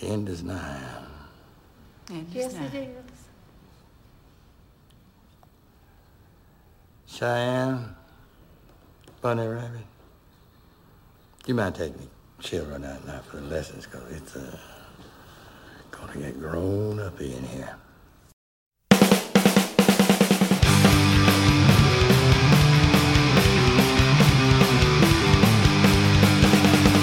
The end is nigh. And Yes, it's not. it is. Cheyenne, Bunny Rabbit, you might take me children out now for the lessons, because it's uh, gonna get grown up in here.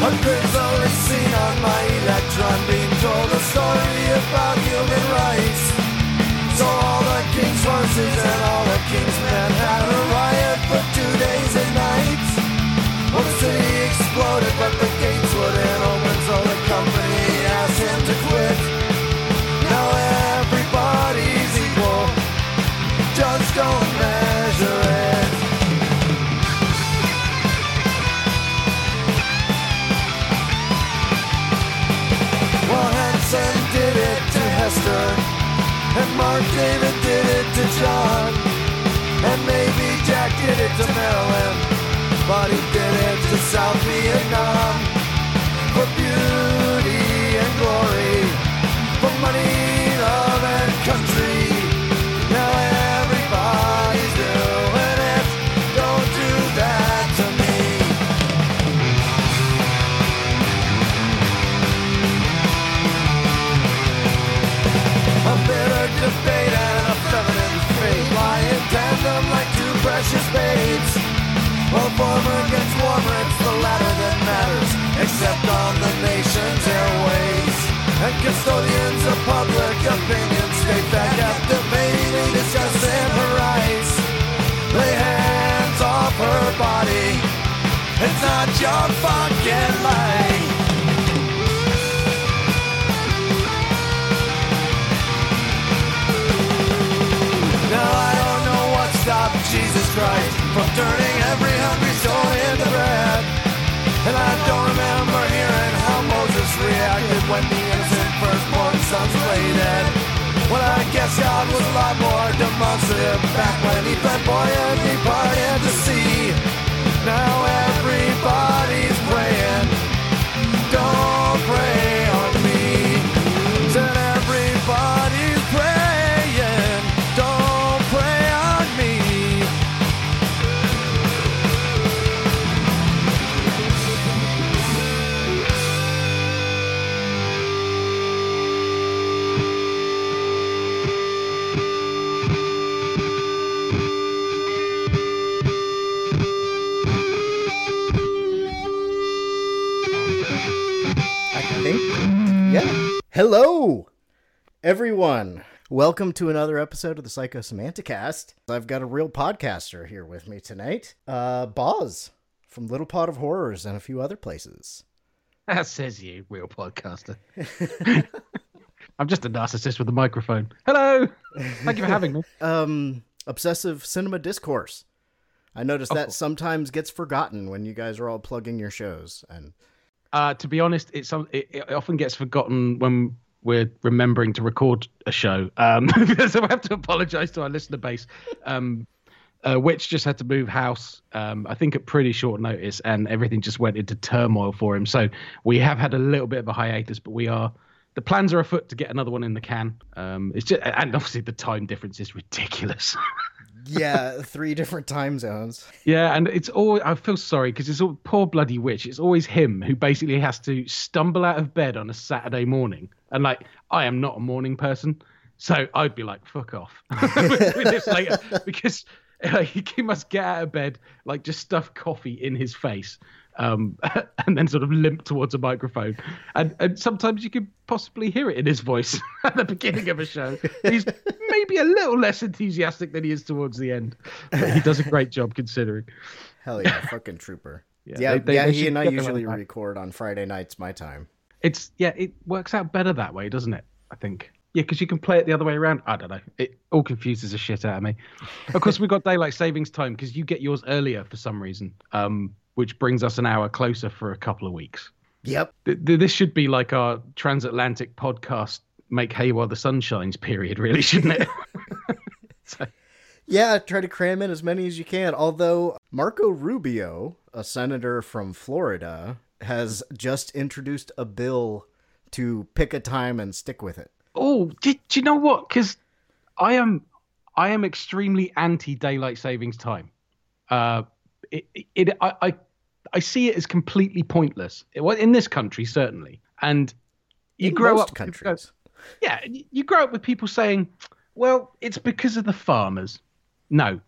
Hundreds only seen on my electron being told a story about human rights. So all the king's horses and all the king's men had a riot for two days and nights. Well, the city exploded, but the gates did it to Marilyn, but he did it to South Vietnam. For beauty and glory, for money, precious babes. Well, former gets warmer, it's the latter that matters, except on the nation's airways. And custodians of public opinion stay back at baby discussing her rights. Lay hands off her body. It's not your fucking life. Turning every hungry soul into bread. And I don't remember hearing how Moses reacted when the innocent firstborn sons lay dead. Well, I guess God was a lot more demonstrative back when he fed boy and he parted the sea. Now Hello, everyone. Welcome to another episode of the Psychosemanticast. I've got a real podcaster here with me tonight. Uh, Boz from Little Pod of Horrors and a few other places. That says you, real podcaster. I'm just a narcissist with a microphone. Hello. Thank you for having me. Um, Obsessive Cinema Discourse. I noticed that Oh. sometimes gets forgotten when you guys are all plugging your shows. And Uh, to be honest, it's it, it often gets forgotten when we're remembering to record a show. Um, so I have to apologise to our listener base. Um, uh, Witch just had to move house, um, I think at pretty short notice, and everything just went into turmoil for him. So we have had a little bit of a hiatus, but we are the plans are afoot to get another one in the can. Um, it's just, and obviously the time difference is ridiculous. yeah, three different time zones. Yeah, and it's all I feel sorry because it's all poor bloody witch. It's always him who basically has to stumble out of bed on a Saturday morning. And like, I am not a morning person, so I'd be like, fuck off with, with this later because uh, he must get out of bed, like just stuff coffee in his face, um, and then sort of limp towards a microphone. And and sometimes you could possibly hear it in his voice at the beginning of a show. He's maybe a little less enthusiastic than he is towards the end, but he does a great job considering. Hell yeah, fucking trooper. Yeah, Yeah, they- they- yeah. they he and I usually record on Friday nights, my time. It's yeah, it works out better that way, doesn't it? I think. Yeah, because you can play it the other way around. I don't know. It all confuses the shit out of me. Of course, we've got daylight savings time because you get yours earlier for some reason, um, which brings us an hour closer for a couple of weeks. Yep. Th- th- this should be like our transatlantic podcast, make hay while the sun shines period, really, shouldn't it? So- Yeah, try to cram in as many as you can. Although Marco Rubio, a senator from Florida, has just introduced a bill to pick a time and stick with it. Oh, do, do you know what? Because I am, I am extremely anti daylight savings time. Uh, it, it, I, I, I see it as completely pointless. Well, in this country, certainly, and you In grow up countries. Yeah, you grow up with people saying, "Well, it's because of the farmers." No,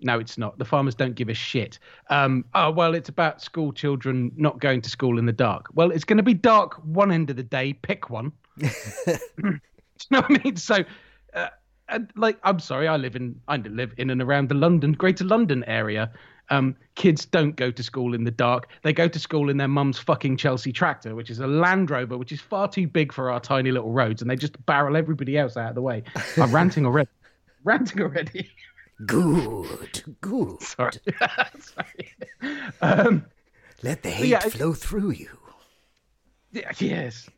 no, it's not. The farmers don't give a shit. Um, oh well, it's about school children not going to school in the dark. Well, it's going to be dark one end of the day. Pick one. Do you know what I mean? So, uh, and like, I'm sorry, I live in I live in and around the London, Greater London area. Um, kids don't go to school in the dark. They go to school in their mum's fucking Chelsea tractor, which is a Land Rover, which is far too big for our tiny little roads, and they just barrel everybody else out of the way. I'm ranting already. ranting already. Good, good. sorry. sorry. Um, Let the hate yeah, flow through you. Yeah, yes.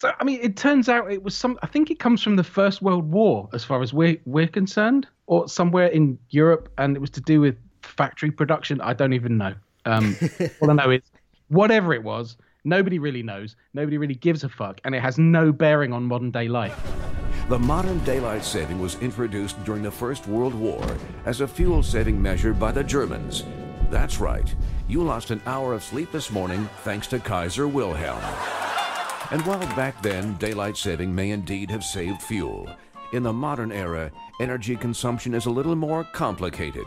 So I mean, it turns out it was some. I think it comes from the First World War, as far as we're we're concerned, or somewhere in Europe, and it was to do with factory production. I don't even know. Um, all I know is whatever it was, nobody really knows. Nobody really gives a fuck, and it has no bearing on modern day life. The modern daylight saving was introduced during the First World War as a fuel saving measure by the Germans. That's right, you lost an hour of sleep this morning thanks to Kaiser Wilhelm. And while back then daylight saving may indeed have saved fuel, in the modern era, energy consumption is a little more complicated.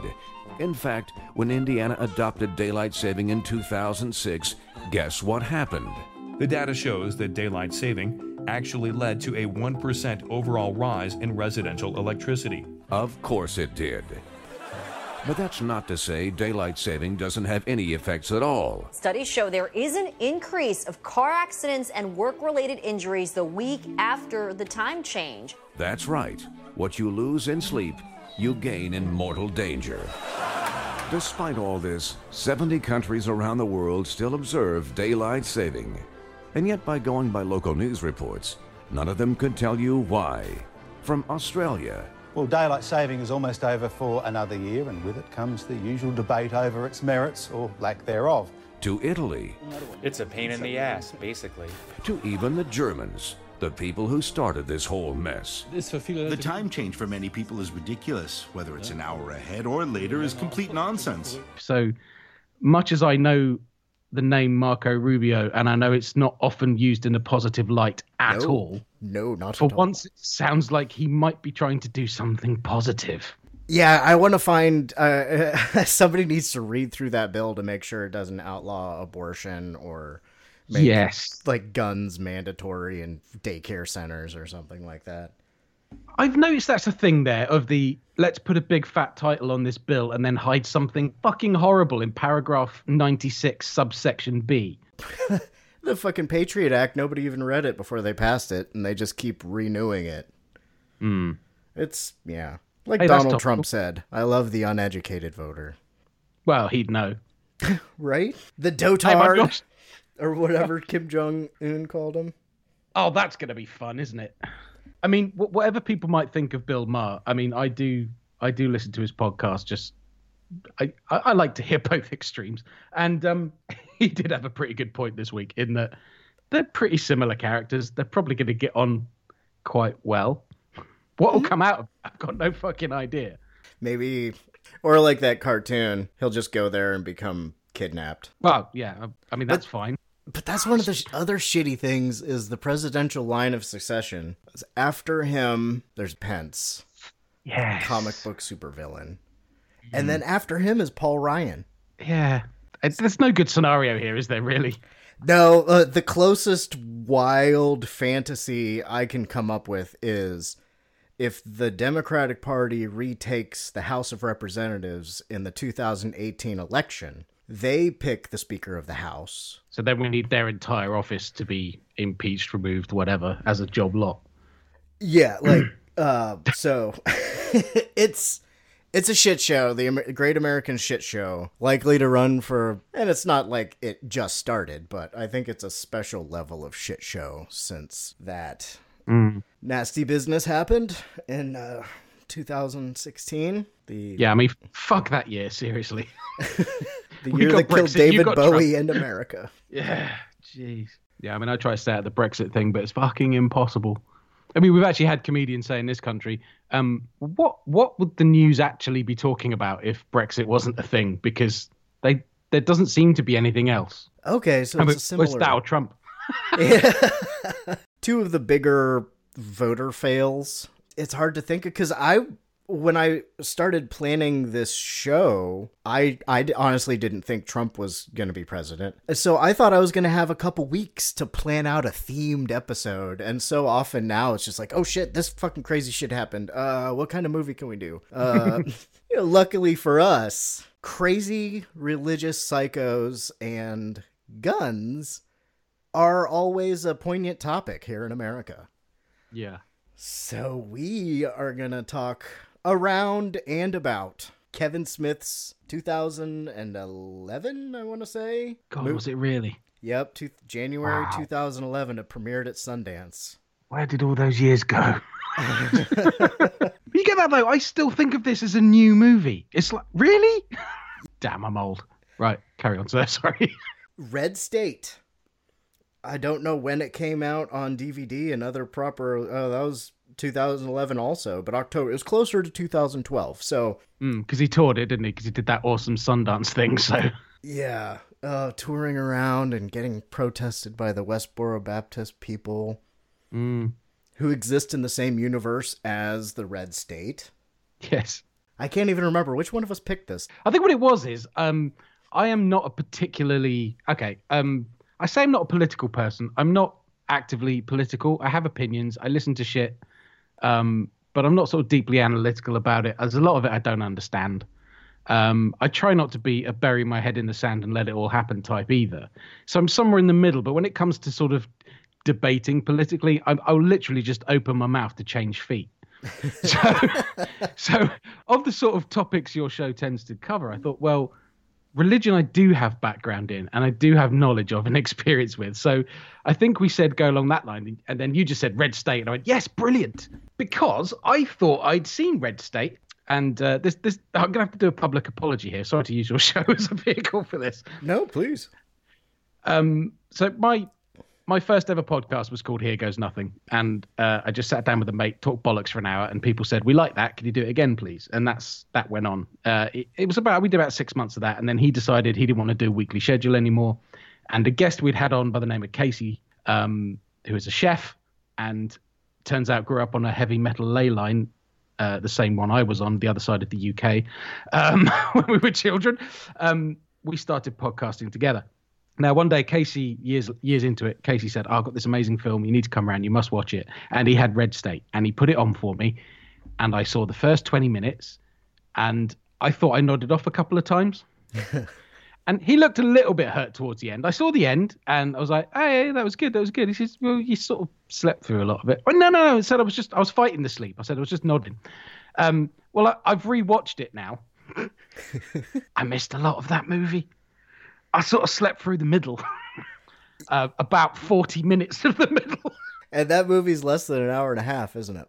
In fact, when Indiana adopted daylight saving in 2006, guess what happened? The data shows that daylight saving actually led to a 1% overall rise in residential electricity. Of course it did. But that's not to say daylight saving doesn't have any effects at all. Studies show there is an increase of car accidents and work related injuries the week after the time change. That's right. What you lose in sleep, you gain in mortal danger. Despite all this, 70 countries around the world still observe daylight saving. And yet, by going by local news reports, none of them could tell you why. From Australia, Well, daylight saving is almost over for another year, and with it comes the usual debate over its merits or lack thereof. to Italy, It's a pain in the ass, basically. to even the Germans, the people who started this whole mess. The time change for many people is ridiculous. Whether it's an hour ahead or later is complete nonsense. So much as I know the name Marco Rubio, and I know it's not often used in a positive light at No. all. No, not For at all. once, it sounds like he might be trying to do something positive. Yeah, I want to find uh, somebody needs to read through that bill to make sure it doesn't outlaw abortion or make Yes. like guns mandatory in daycare centers or something like that. I've noticed that's a thing there of the let's put a big fat title on this bill and then hide something fucking horrible in paragraph 96, subsection B. The fucking Patriot Act, nobody even read it before they passed it, and they just keep renewing it. Hmm. It's yeah, like. Hey, Donald. Trump said. I love the uneducated voter. Well, he'd know. Right? The Hey, dotard gosh. Or whatever Kim Jong Un called him. Oh, that's going to be fun, isn't it? I mean, wh- whatever people might think of Bill Maher, I mean, I do, I do listen to his podcast. Just, I, I, I like to hear both extremes, and um, he did have a pretty good point this week in that they're pretty similar characters. They're probably going to get on quite well. What will come out of? it, I've got no fucking idea. Maybe, or like that cartoon, he'll just go there and become kidnapped. Well, yeah, I, I mean that's fine. But that's one of the sh- other shitty things is the presidential line of succession. After him, there's Pence, Yeah, comic book supervillain, and then after him is Paul Ryan. Yeah, it's, there's no good scenario here, is there? Really? No, uh, the closest wild fantasy I can come up with is if the Democratic Party retakes the House of Representatives in the 2018 election, they pick the Speaker of the House. So then we need their entire office to be impeached, removed, whatever, as a job lot. Yeah, like uh, so it's it's a shit show, the Amer- Great American Shit Show, likely to run for, and it's not like it just started, but I think it's a special level of shit show since that nasty business happened in uh, 2016. The Yeah, I mean, fuck that year, seriously. the year that killed Brexit, you David Bowie and America. yeah, Jeez. Yeah, I mean, I try to stay at the Brexit thing, but it's fucking impossible. I mean, we've actually had comedians say in this country, um, what what would the news actually be talking about if Brexit wasn't a thing? Because they there doesn't seem to be anything else. Okay, so I mean, it's a similar. It's Donald Trump. Two of the bigger voter fails. It's hard to think because I when I started planning this show, I I honestly didn't think Trump was going to be president. So I thought I was going to have a couple weeks to plan out a themed episode. And so often now it's just like, "Oh shit, this fucking crazy shit happened. Uh what kind of movie can we do?" Uh you know, luckily for us, crazy religious psychos and guns are always a poignant topic here in America. Yeah. So we are going to talk around and about Kevin Smith's 2011, I want to say. God, Mo- was it really? Yep, two- January Wow. 2011. It premiered at Sundance. Where did all those years go? you get that though? I still think of this as a new movie. It's like, really? Damn, I'm old. Right, carry on, sir. Sorry. Red State. I don't know when it came out on DVD and other proper. Oh, that was 2011 also, but October. It was closer to 2012. So Because he toured it, didn't he? Because he did that awesome Sundance thing. So Yeah, uh, touring around and getting protested by the Westboro Baptist people Mm. who exist in the same universe as the Red State. yes, I can't even remember which one of us picked this. I think what it was is um, I am not a particularly okay. Um, I say I'm not a political person. I'm not actively political. I have opinions. I listen to shit, um, but I'm not sort of deeply analytical about it. As a lot of it, I don't understand. Um, I try not to be a bury my head in the sand and let it all happen type either. So I'm somewhere in the middle. But when it comes to sort of debating politically, I, I'll literally just open my mouth to change feet. so, so of the sort of topics your show tends to cover, I thought, well, religion I do have background in and I do have knowledge of and experience with. So I think we said go along that line. And then you just said Red State. And I went, yes, brilliant. Because I thought I'd seen Red State. And uh, this, this, I'm going to have to do a public apology here. Sorry to use your show as a vehicle for this. No, please. Um, so my my first ever podcast was called Here Goes Nothing, and uh, I just sat down with a mate, talked bollocks for an hour, and people said we like that. Can you do it again, please? And that's that went on. Uh, it, it was about we did about six months of that, and then he decided he didn't want to do a weekly schedule anymore. And a guest we'd had on by the name of Casey, um, who is a chef, and turns out grew up on a heavy metal ley line uh, the same one I was on, the other side of the UK, um, when we were children. Um, we started podcasting together. Now, one day, Casey, years years into it, Casey said, oh, "I've got this amazing film. You need to come around. You must watch it." And he had Red State, and he put it on for me, and I saw the first twenty minutes, and I thought I nodded off a couple of times. And he looked a little bit hurt towards the end. I saw the end and I was like, hey, that was good. That was good. He says, well, you sort of slept through a lot of it. Oh, no, no, no. I said I was just, I was fighting the sleep. I said I was just nodding. Um, well, I, I've rewatched it now. I missed a lot of that movie. I sort of slept through the middle, uh, about 40 minutes of the middle. And that movie's less than an hour and a half, isn't it?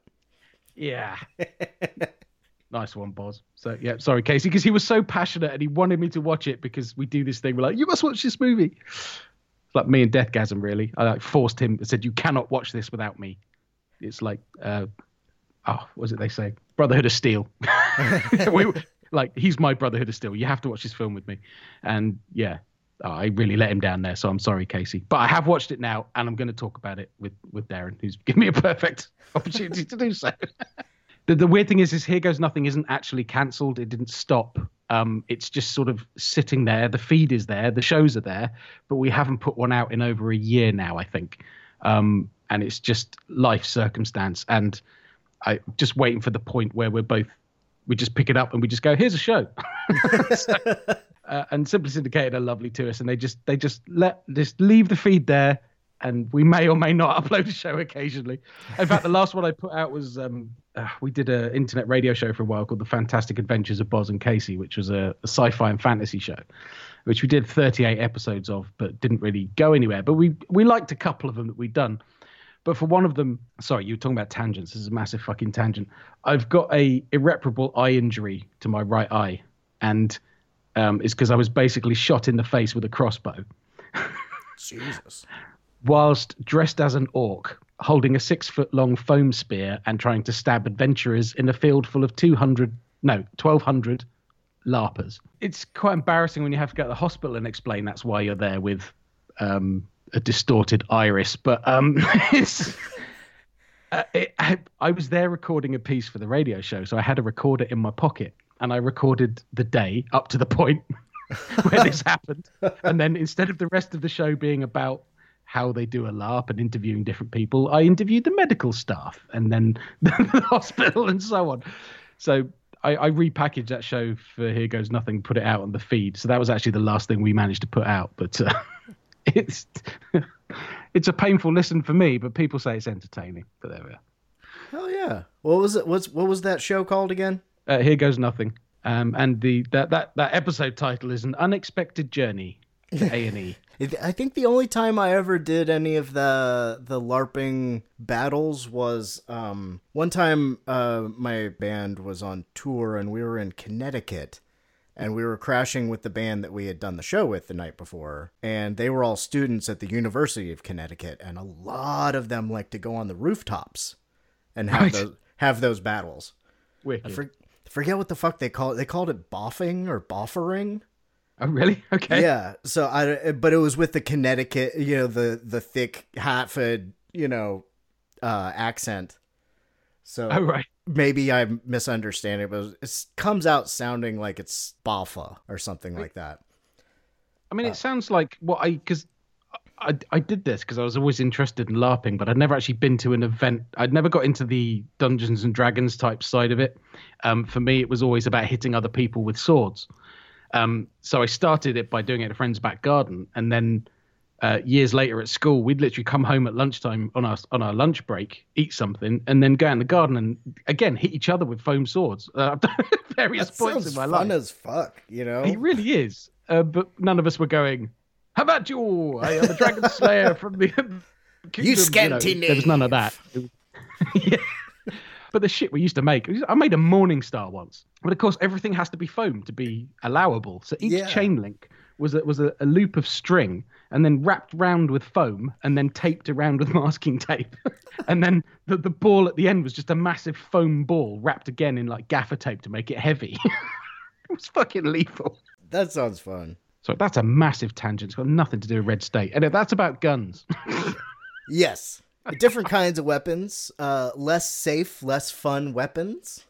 Yeah. nice one, Boz. So yeah, sorry, Casey, because he was so passionate and he wanted me to watch it because we do this thing. We're like, you must watch this movie. It's like me and Deathgasm, really. I like forced him. I said, you cannot watch this without me. It's like, uh, oh, what was it they say? Brotherhood of Steel. we, like he's my Brotherhood of Steel. You have to watch this film with me. And yeah, oh, I really let him down there. So I'm sorry, Casey. But I have watched it now, and I'm going to talk about it with with Daeron, who's given me a perfect opportunity to do so. the, the weird thing is, is Here Goes Nothing isn't actually cancelled. It didn't stop. Um, it's just sort of sitting there. The feed is there. The shows are there, but we haven't put one out in over a year now, I think. Um, and it's just life circumstance. And I just waiting for the point where we're both we just pick it up and we just go, here's a show. So, uh, and Simply Syndicated are lovely to us, and they just they just let just leave the feed there, and we may or may not upload a show occasionally. In fact, the last one I put out was um, uh, we did an internet radio show for a while called The Fantastic Adventures of Boz and Casey, which was a, a sci-fi and fantasy show, which we did 38 episodes of, but didn't really go anywhere. But we we liked a couple of them that we'd done. But for one of them, sorry, you were talking about tangents. This is a massive fucking tangent. I've got a irreparable eye injury to my right eye, and um, it's because I was basically shot in the face with a crossbow. Jesus. whilst dressed as an orc, holding a six foot long foam spear and trying to stab adventurers in a field full of 200, no, 1,200 LARPers. It's quite embarrassing when you have to go to the hospital and explain that's why you're there with um, a distorted iris, but um, it's. Uh, it, I, I was there recording a piece for the radio show, so I had a recorder in my pocket, and I recorded the day up to the point where this happened, and then instead of the rest of the show being about how they do a LARP and interviewing different people, I interviewed the medical staff and then the hospital and so on. So I, I repackaged that show for Here Goes Nothing, put it out on the feed. So that was actually the last thing we managed to put out, but uh, it's it's a painful listen for me, but people say it's entertaining. But there we are. Hell yeah. What was it? What's what was that show called again? Uh, Here Goes Nothing. Um, and the that, that that episode title is an unexpected journey to A and E. I think the only time I ever did any of the the LARPing battles was um, one time uh, my band was on tour and we were in Connecticut and we were crashing with the band that we had done the show with the night before and they were all students at the University of Connecticut and a lot of them like to go on the rooftops and have Right. those have those battles. I for, forget what the fuck they call it. They called it boffing or boffering. Oh, really? Okay. Yeah. So I, but it was with the Connecticut, you know, the the thick Hartford, you know, uh, accent. So Oh, right. maybe I'm misunderstanding, but it comes out sounding like it's Boffa or something like that. I mean, it sounds like what I because I I did this because I was always interested in LARPing, but I'd never actually been to an event. I'd never got into the Dungeons and Dragons type side of it. Um, for me, it was always about hitting other people with swords. Um, so I started it by doing it at a friend's back garden, and then uh, years later at school, we'd literally come home at lunchtime on our on our lunch break, eat something, and then go out in the garden and again hit each other with foam swords. Uh, I've done it at various That points in my fun life. as fuck, you know. He really is. Uh, but none of us were going, How about you? I am a dragon slayer from the kingdom. You scanty There was none of that. Yeah. But the shit we used to make, I made a Morning Star once. But of course, everything has to be foam to be allowable. So each Yeah. chain link was a, was a, a loop of string and then wrapped round with foam and then taped around with masking tape. and then the, the ball at the end was just a massive foam ball wrapped again in like gaffer tape to make it heavy. it was fucking lethal. That sounds fun. So that's a massive tangent. It's got nothing to do with Red State. And that's about guns. Yes. Different kinds of weapons, uh, less safe, less fun weapons.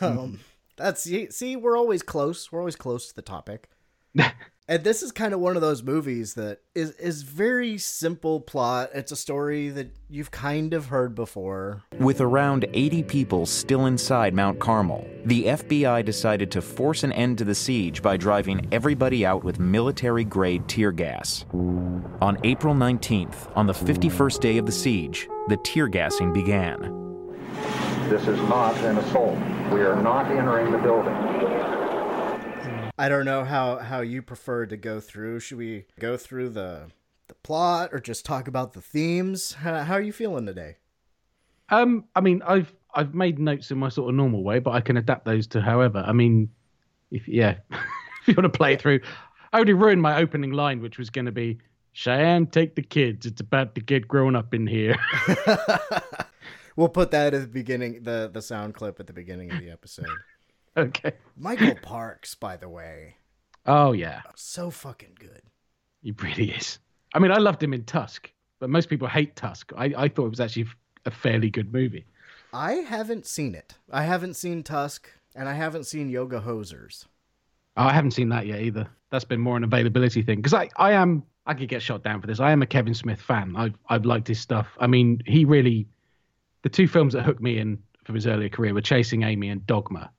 Um, that's see, see, we're always close. We're always close to the topic. And this is kind of one of those movies that is is very simple plot. It's a story that you've kind of heard before. With around 80 people still inside Mount Carmel, the FBI decided to force an end to the siege by driving everybody out with military grade tear gas. On April 19th, on the 51st day of the siege, the tear gassing began. This is not an assault. We are not entering the building. I don't know how how you prefer to go through. Should we go through the the plot or just talk about the themes? How, how are you feeling today? Um, I mean, I've I've made notes in my sort of normal way, but I can adapt those to however. I mean, if yeah, if you want to play it through, I already ruined my opening line, which was going to be Cheyenne, take the kids. It's about to get grown up in here. We'll put that at the beginning, the the sound clip at the beginning of the episode. okay. Michael Parks, by the way, Oh yeah, so fucking good. he really is. I mean, I loved him in Tusk, but most people hate Tusk. I, I thought it was actually a fairly good movie. I haven't seen it. I haven't seen Tusk, and I haven't seen Yoga Hosers. Oh, I haven't seen that yet either. That's been more an availability thing because I, I am I could get shot down for this. I am a Kevin Smith fan. I've I've liked his stuff. I mean, he really the two films that hooked me in from his earlier career were Chasing Amy and Dogma.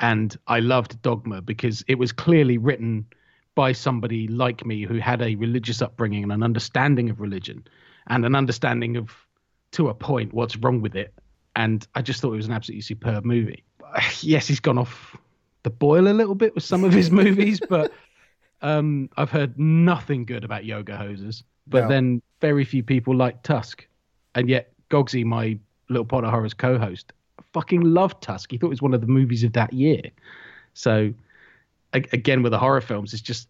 And I loved Dogma because it was clearly written by somebody like me who had a religious upbringing and an understanding of religion and an understanding of to a point what's wrong with it. And I just thought it was an absolutely superb movie. Yes, he's gone off the boil a little bit with some of his movies, but um, I've heard nothing good about Yoga Hosers. But No. then very few people like Tusk, and yet Gogsy, my Little Pod of Horrors co-host, fucking loved Tusk. He thought it was one of the movies of that year. So again, with the horror films, it's just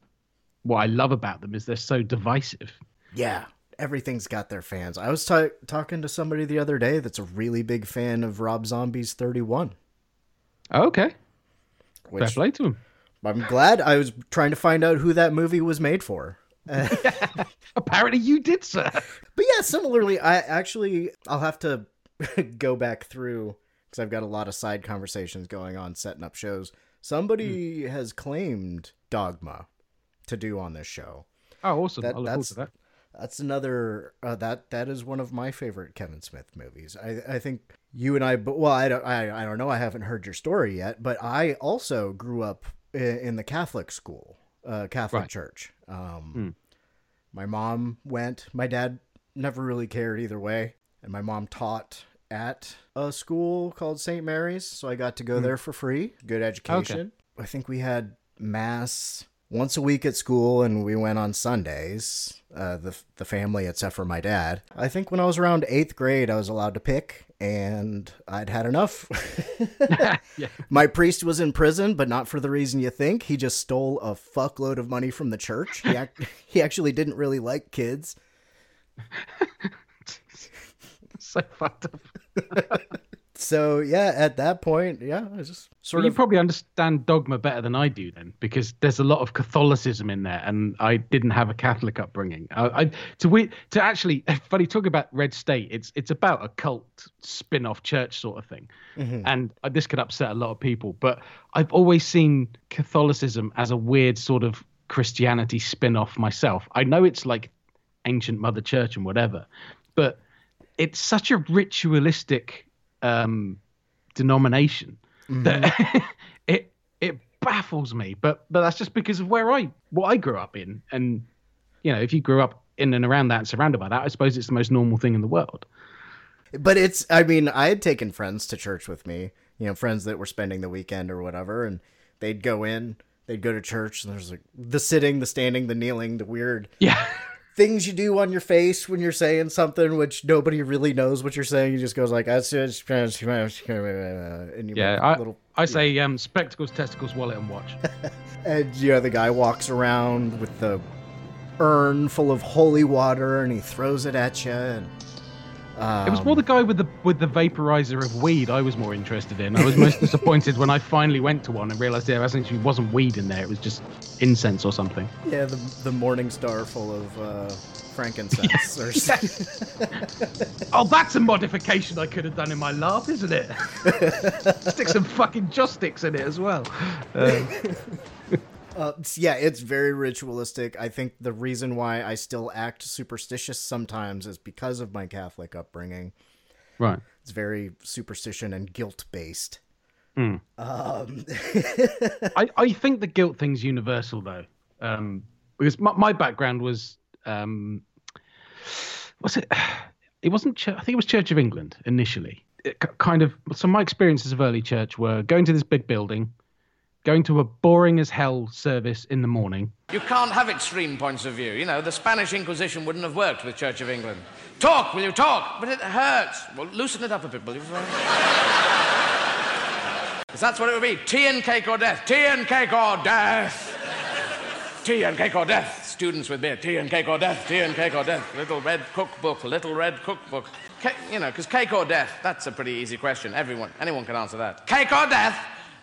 what I love about them is they're so divisive. Yeah, everything's got their fans. I was ta- talking to somebody the other day that's a really big fan of Rob Zombie's 31. Okay. Which Fair play to him. I'm glad I was trying to find out who that movie was made for. Uh, Apparently you did, sir. But yeah, similarly, I actually I'll have to go back through because I've got a lot of side conversations going on setting up shows. Somebody has claimed Dogma to do on this show. Oh, awesome. That- I look forward that's to that. that's another uh, that that is one of my favorite Kevin Smith movies. I I think you and I, but well, I don't I, I don't know. I haven't heard your story yet, but I also grew up i- in the Catholic school, uh, Catholic Right. church. Um, Hmm. My mom went. My dad never really cared either way, and my mom taught at a school called St. Mary's, so I got to go Hmm. there for free. Good education. I think we had mass once a week at school, and we went on Sundays. Uh, the the family, except for my dad. I think when I was around eighth grade, I was allowed to pick, and I'd had enough. My priest was in prison, but not for the reason you think. He just stole a fuckload of money from the church. He ac- he actually didn't really like kids. so fucked up. So yeah, at that point, yeah, I just sort Well, you probably understand dogma better than I do then, because there's a lot of Catholicism in there, and I didn't have a Catholic upbringing. I, I to we to actually funny talk about Red State. It's it's about a cult spin-off church sort of thing, Mhm. and uh, this could upset a lot of people. But I've always seen Catholicism as a weird sort of Christianity spin-off myself. I know it's like ancient Mother Church and whatever, but it's such a ritualistic um, denomination that it it baffles me. But but that's just because of where I what I grew up in, and you know, if you grew up in and around that and surrounded by that, I suppose it's the most normal thing in the world. But it's, I mean, I had taken friends to church with me, you know, friends that were spending the weekend or whatever, and they'd go in, they'd go to church, and there's like the sitting, the standing, the kneeling, the weird yeah. Things you do on your face when you're saying something which nobody really knows what you're saying. You just goes like, "That's just," and you Yeah, I, little, I say um, spectacles, testicles, wallet, and watch. and you know, the guy walks around with the urn full of holy water, and he throws it at you, and. Um, it was more the guy with the with the vaporizer of weed I was more interested in. I was most disappointed when I finally went to one and realized there actually wasn't weed in there. It was just incense or something. Yeah, the the Morning Star full of uh, frankincense. or Oh, that's a modification I could have done in my laugh, isn't it? Stick some fucking joss sticks in it as well. Uh, Uh, yeah, it's very ritualistic. I think the reason why I still act superstitious sometimes is because of my Catholic upbringing. Right. It's very superstition and guilt based. Mm. Um, I, I think the guilt thing's universal though, um, because my, my background was um, was it? It wasn't. I think it was Church of England initially. It kind of. So my experiences of early church were going to this big building, going to a boring as hell service in the morning. You can't have extreme points of view. You know, the Spanish Inquisition wouldn't have worked with Church of England. Talk, will you talk? But it hurts. Well, loosen it up a bit, will you? Because that's what it would be. Tea and cake or death. Tea and cake or death. Tea and cake or death. Students with beer. Tea and cake or death. Tea and cake or death. Little red cookbook. Little red cookbook. Ca- you know, because cake or death, that's a pretty easy question. Everyone, anyone can answer that. Cake or death?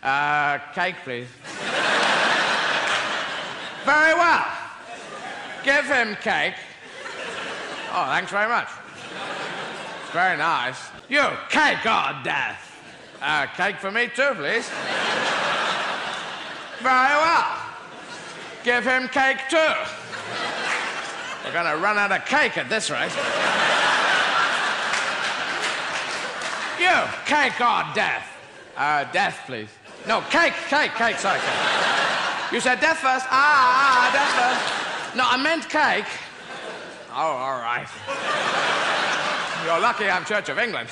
Uh, cake, please. Very well. Give him cake. Oh, thanks very much. It's very nice. You, cake or death? Uh, cake for me too, please. Very well. Give him cake too. We're gonna run out of cake at this rate. You, cake or death? Uh, death, please. No, cake, cake, cake, sorry, cake. You said death first. Ah, ah, death first. No, I meant cake. Oh, all right. You're lucky I'm Church of England.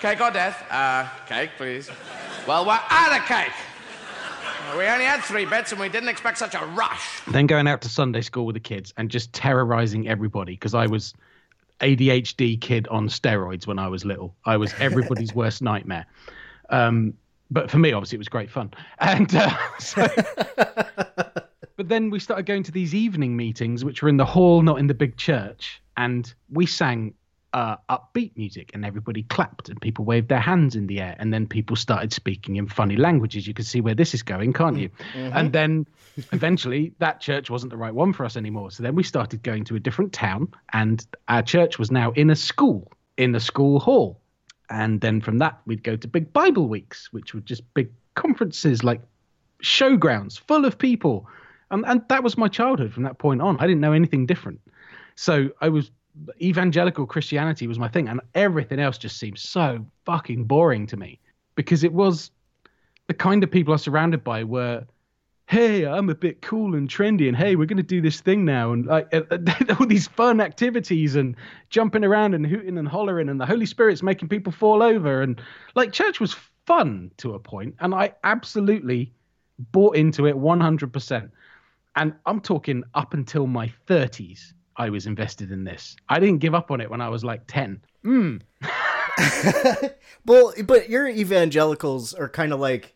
Cake or death? Uh, cake, please. Well, we're out of cake. We only had three bits and we didn't expect such a rush. Then going out to Sunday school with the kids and just terrorizing everybody because I was ADHD kid on steroids when I was little. I was everybody's worst nightmare. Um, but for me, obviously, it was great fun. And uh, so, But then we started going to these evening meetings, which were in the hall, not in the big church, and we sang uh, upbeat music, and everybody clapped, and people waved their hands in the air, and then people started speaking in funny languages. You can see where this is going, can't you? Mm-hmm. And then eventually, that church wasn't the right one for us anymore. So then we started going to a different town, and our church was now in a school, in a school hall. And then from that, we'd go to big Bible weeks, which were just big conferences, like showgrounds full of people. And, and that was my childhood from that point on. I didn't know anything different. So I was evangelical Christianity was my thing, and everything else just seemed so fucking boring to me because it was the kind of people I was surrounded by were, hey, I'm a bit cool and trendy, and hey, we're going to do this thing now, and like all these fun activities and jumping around and hooting and hollering, and the Holy Spirit's making people fall over, and like church was fun to a point, and I absolutely bought into it 100%. And I'm talking up until my 30s. I was invested in this. I didn't give up on it when I was like 10. Mm. well, but your evangelicals are kind of like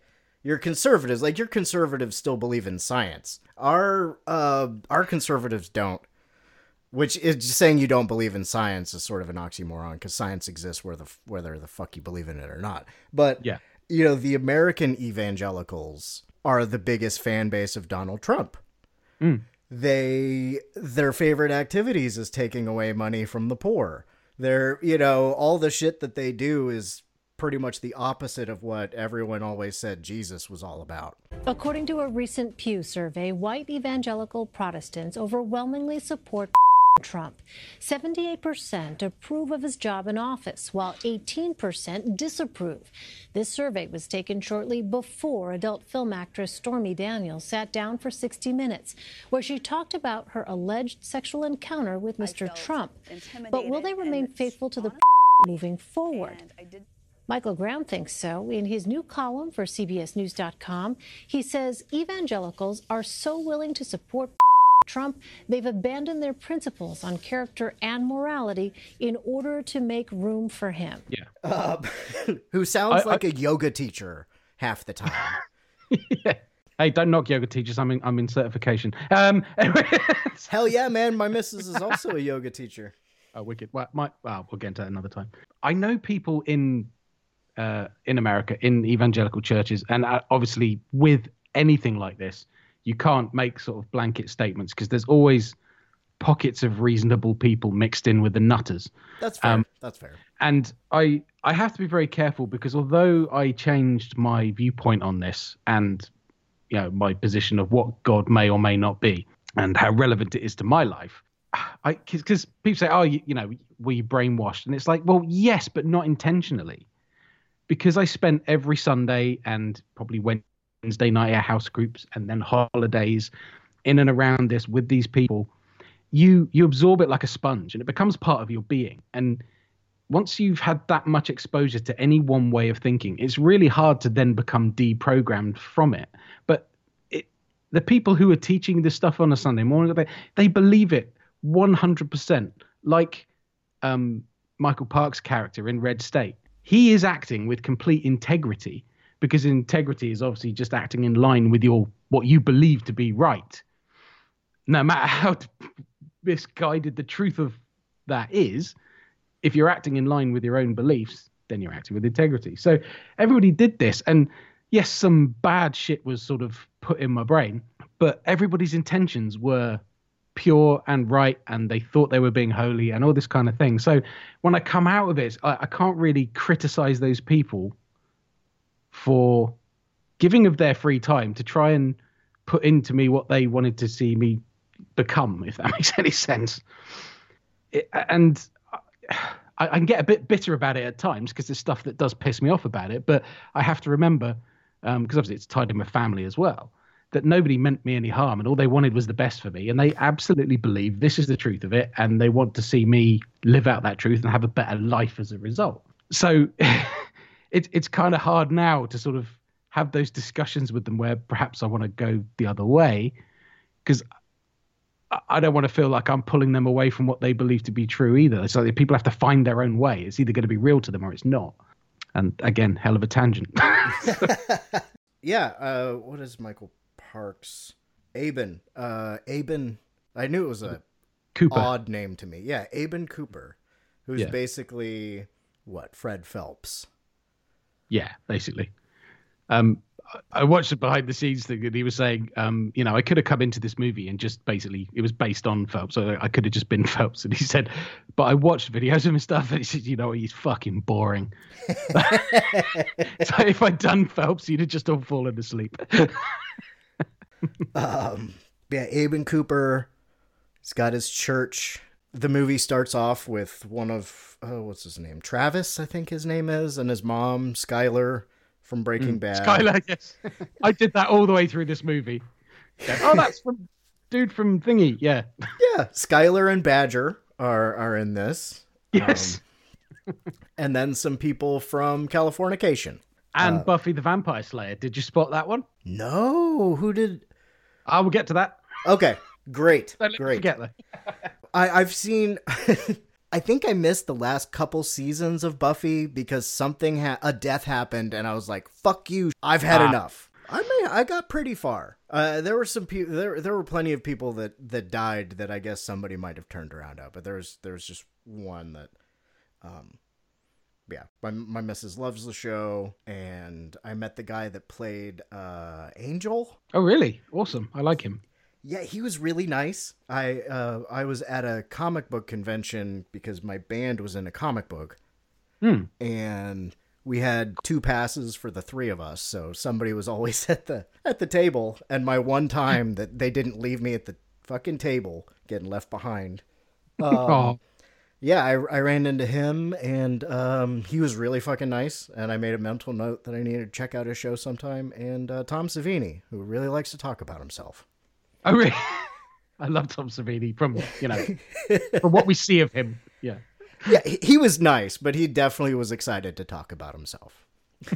your conservatives. Like your conservatives still believe in science. Our uh, our conservatives don't. Which is just saying you don't believe in science is sort of an oxymoron because science exists whether whether the fuck you believe in it or not. But yeah, you know the American evangelicals are the biggest fan base of Donald Trump. Mm they their favorite activities is taking away money from the poor. They're, you know, all the shit that they do is pretty much the opposite of what everyone always said Jesus was all about. According to a recent Pew survey, white evangelical Protestants overwhelmingly support Trump. 78% approve of his job in office, while 18% disapprove. This survey was taken shortly before adult film actress Stormy Daniels sat down for 60 Minutes, where she talked about her alleged sexual encounter with Mr. Trump. But will they remain faithful to the moving forward? Michael Graham thinks so. In his new column for CBSNews.com, he says evangelicals are so willing to support Trump, they've abandoned their principles on character and morality in order to make room for him. Yeah. Uh, who sounds I- like I- a yoga teacher half the time. Hey, don't knock yoga teachers. I'm in, I'm in certification. Um, Hell yeah, man. My missus is also a yoga teacher. Oh, wicked. Well, my, well, we'll get into that another time. I know people in uh, in America in evangelical churches, and uh, obviously with anything like this, you can't make sort of blanket statements because there's always pockets of reasonable people mixed in with the nutters. That's fair. Um, That's fair. and I I have to be very careful because although I changed my viewpoint on this and you know my position of what God may or may not be and how relevant it is to my life, I because people say, oh, you, you know, were you brainwashed? And it's like, well, yes, but not intentionally, because I spent every Sunday and probably Wednesday night at house groups and then holidays in and around this with these people. You you absorb it like a sponge, and it becomes part of your being. And once you've had that much exposure to any one way of thinking, it's really hard to then become deprogrammed from it. But it, the people who are teaching this stuff on a Sunday morning, they, they believe it 100%. Like um, Michael Park's character in Red State, he is acting with complete integrity because integrity is obviously just acting in line with your what you believe to be right. No matter how misguided the truth of that is, if you're acting in line with your own beliefs, then you're acting with integrity. So everybody did this, and yes, some bad shit was sort of put in my brain, but everybody's intentions were pure and right, and they thought they were being holy and all this kind of thing. So when I come out of it, I, I can't really criticize those people for giving of their free time to try and put into me what they wanted to see me become, if that makes any sense. It, and I, I can get a bit bitter about it at times because there's stuff that does piss me off about it. But I have to remember, um, because obviously it's tied in with family as well, that nobody meant me any harm and all they wanted was the best for me. And they absolutely believe this is the truth of it. And they want to see me live out that truth and have a better life as a result. So it, it's kind of hard now to sort of have those discussions with them where perhaps I want to go the other way because I don't want to feel like I'm pulling them away from what they believe to be true either. So like people have to find their own way. It's either going to be real to them or it's not. And again, hell of a tangent. yeah. Uh, what is Michael Parks' Abin. Uh, Abin. I knew it was a Cooper. odd name to me. Yeah, Abin Cooper, who's Yeah. basically what Fred Phelps. Yeah, basically. Um, I- watched the behind the scenes thing that he was saying. Um, you know, I could have come into this movie and just basically it was based on Phelps, so I could have just been Phelps. And he said, but I watched videos of him and stuff, and he said, you know, he's fucking boring. so if I'd done Phelps, you'd have just all fallen asleep. Um, yeah, Abin Cooper. He's got his church. The movie starts off with one of oh, what's his name? Travis, I think his name is, and his mom, Skylar from Breaking Bad. Skylar, yes. I did that all the way through this movie. Yeah. Oh, that's from dude from Thingy. Yeah. Yeah, Skylar and Badger are are in this. Yes. Um, and then some people from Californication. And Uh, Buffy the Vampire Slayer. Did you spot that one? No, who did? I will get to that. Okay, great, great. that. I, I've seen. I think I missed the last couple seasons of Buffy because something ha- a death happened, and I was like, "Fuck you! I've had Ah. enough." I mean, I got pretty far. Uh, there were some people. There, there were plenty of people that that died that I guess somebody might have turned around out, but there's there's just one that, um, yeah, my my missus loves the show, and I met the guy that played uh Angel. Oh, really? Awesome. I like him. Yeah, he was really nice. I uh, I was at a comic book convention because my band was in a comic book, Hmm. and we had two passes for the three of us. So somebody was always at the at the table. And my one time that they didn't leave me at the fucking table, getting left behind. Um. Yeah, I, I ran into him, and um, he was really fucking nice. And I made a mental note that I needed to check out his show sometime. And uh, Tom Savini, who really likes to talk about himself. Oh, really? I love Tom Savini from, you know, from what we see of him. Yeah. yeah, he, he was nice, but he definitely was excited to talk about himself.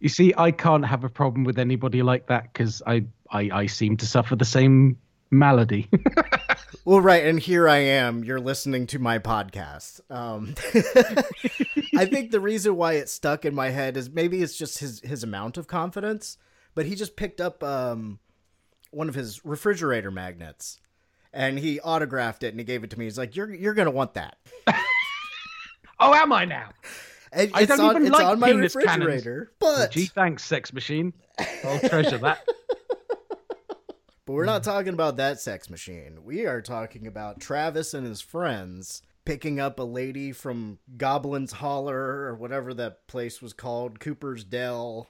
You see, I can't have a problem with anybody like that because I, I, I seem to suffer the same malady. Well, right, and here I am. You're listening to my podcast. Um, I think the reason why it stuck in my head is maybe it's just his his amount of confidence, but he just picked up um, one of his refrigerator magnets, and he autographed it and he gave it to me. He's like, "You're you're gonna want that." oh, am I now? And I it's don't on, even like on my refrigerator, cannons. but Gee, thanks, sex machine. I'll treasure that. But we're not mm. talking about that sex machine. We are talking about Travis and his friends picking up a lady from Goblin's Holler or whatever that place was called, Cooper's Dell,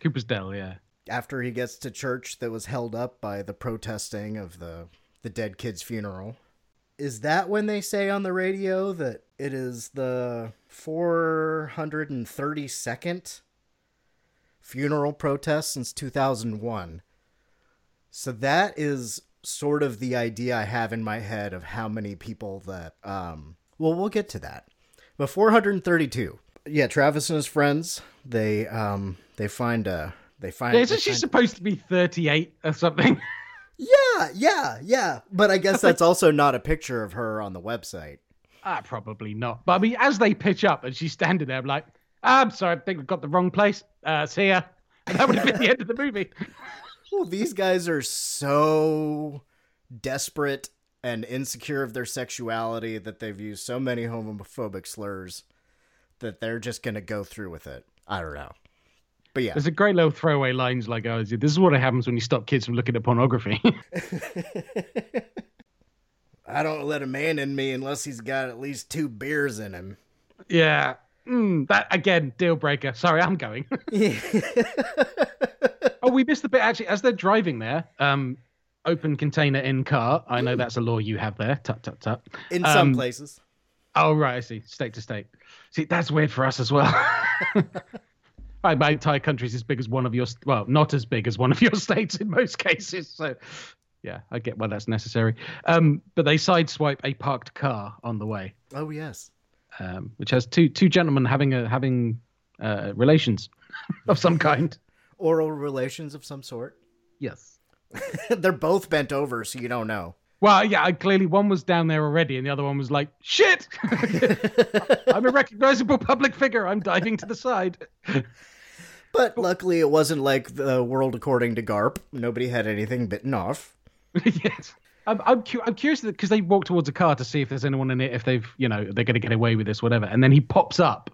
Cooper's Dell, yeah. after he gets to church that was held up by the protesting of the the dead kid's funeral. Is that when they say on the radio that it is the 432nd funeral protest since 2001? So that is sort of the idea I have in my head of how many people that um well we'll get to that. But 432. Yeah, Travis and his friends, they um they find a they find Yeah, isn't she find- supposed to be 38 or something? Yeah, yeah, yeah. But I guess that's also not a picture of her on the website. Ah, probably not. But I mean, as they pitch up and she's standing there, I'm like, ah, I'm sorry, I think we've got the wrong place. Uh, see ya. And that would have been the end of the movie. Well, these guys are so desperate and insecure of their sexuality that they've used so many homophobic slurs that they're just going to go through with it. I don't know. But yeah. There's a great little throwaway lines like, oh, this is what happens when you stop kids from looking at pornography. I don't let a man in me unless he's got at least two beers in him. yeah. Mm, that, again, deal breaker. Sorry, I'm going. we missed the bit actually as they're driving there. Um, open container in car. I know that's a law you have there. Tut tut tut. In some Um, places. Oh right, I see. State to state. See, that's weird for us as well. right, my entire country's as big as one of your well, not as big as one of your states in most cases. So, yeah, I get why that's necessary. Um, but they sideswipe a parked car on the way, Oh, yes. um, which has two two gentlemen having a having uh, relations of some kind. Oral relations of some sort. Yes. They're both bent over, so you don't know. Well, yeah, I, clearly one was down there already, and the other one was like, "Shit, I'm a recognizable public figure. I'm diving to the side." But luckily, it wasn't like the world according to Garp. Nobody had anything bitten off. yes. I'm I'm, cu- I'm curious because they walk towards a car to see if there's anyone in it, if they've you know they're going to get away with this, whatever. And then he pops up.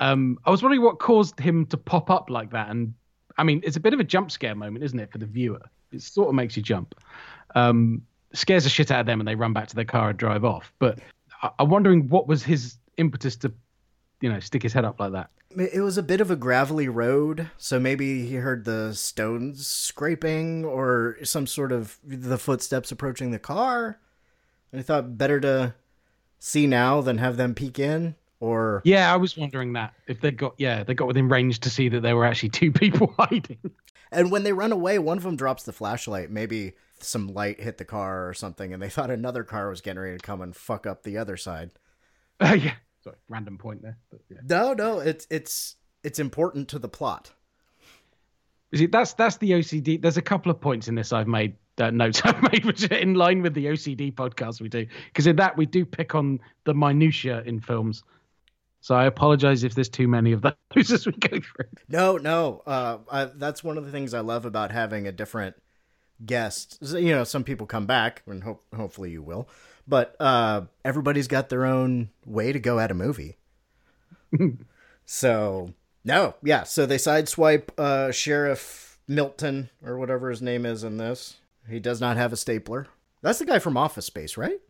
Um, I was wondering what caused him to pop up like that. And I mean, it's a bit of a jump scare moment, isn't it, for the viewer? It sort of makes you jump. Um, scares the shit out of them, and they run back to their car and drive off. But I- I'm wondering what was his impetus to, you know, stick his head up like that. It was a bit of a gravelly road, so maybe he heard the stones scraping or some sort of the footsteps approaching the car. And he thought better to see now than have them peek in. Or Yeah, I was wondering that if they got yeah they got within range to see that there were actually two people hiding. and when they run away, one of them drops the flashlight. Maybe some light hit the car or something, and they thought another car was getting ready to come and fuck up the other side. Uh, yeah, sorry, random point there. Yeah. No, no, it's it's it's important to the plot. See, that's that's the OCD. There's a couple of points in this I've made uh, notes I've made, which are in line with the OCD podcast we do, because in that we do pick on the minutia in films. So I apologize if there's too many of those as we go through. No, no. Uh, I, that's one of the things I love about having a different guest. You know, some people come back, and ho- hopefully you will. But uh, everybody's got their own way to go at a movie. so no, yeah. So they sideswipe uh, Sheriff Milton or whatever his name is in this. He does not have a stapler. That's the guy from Office Space, right?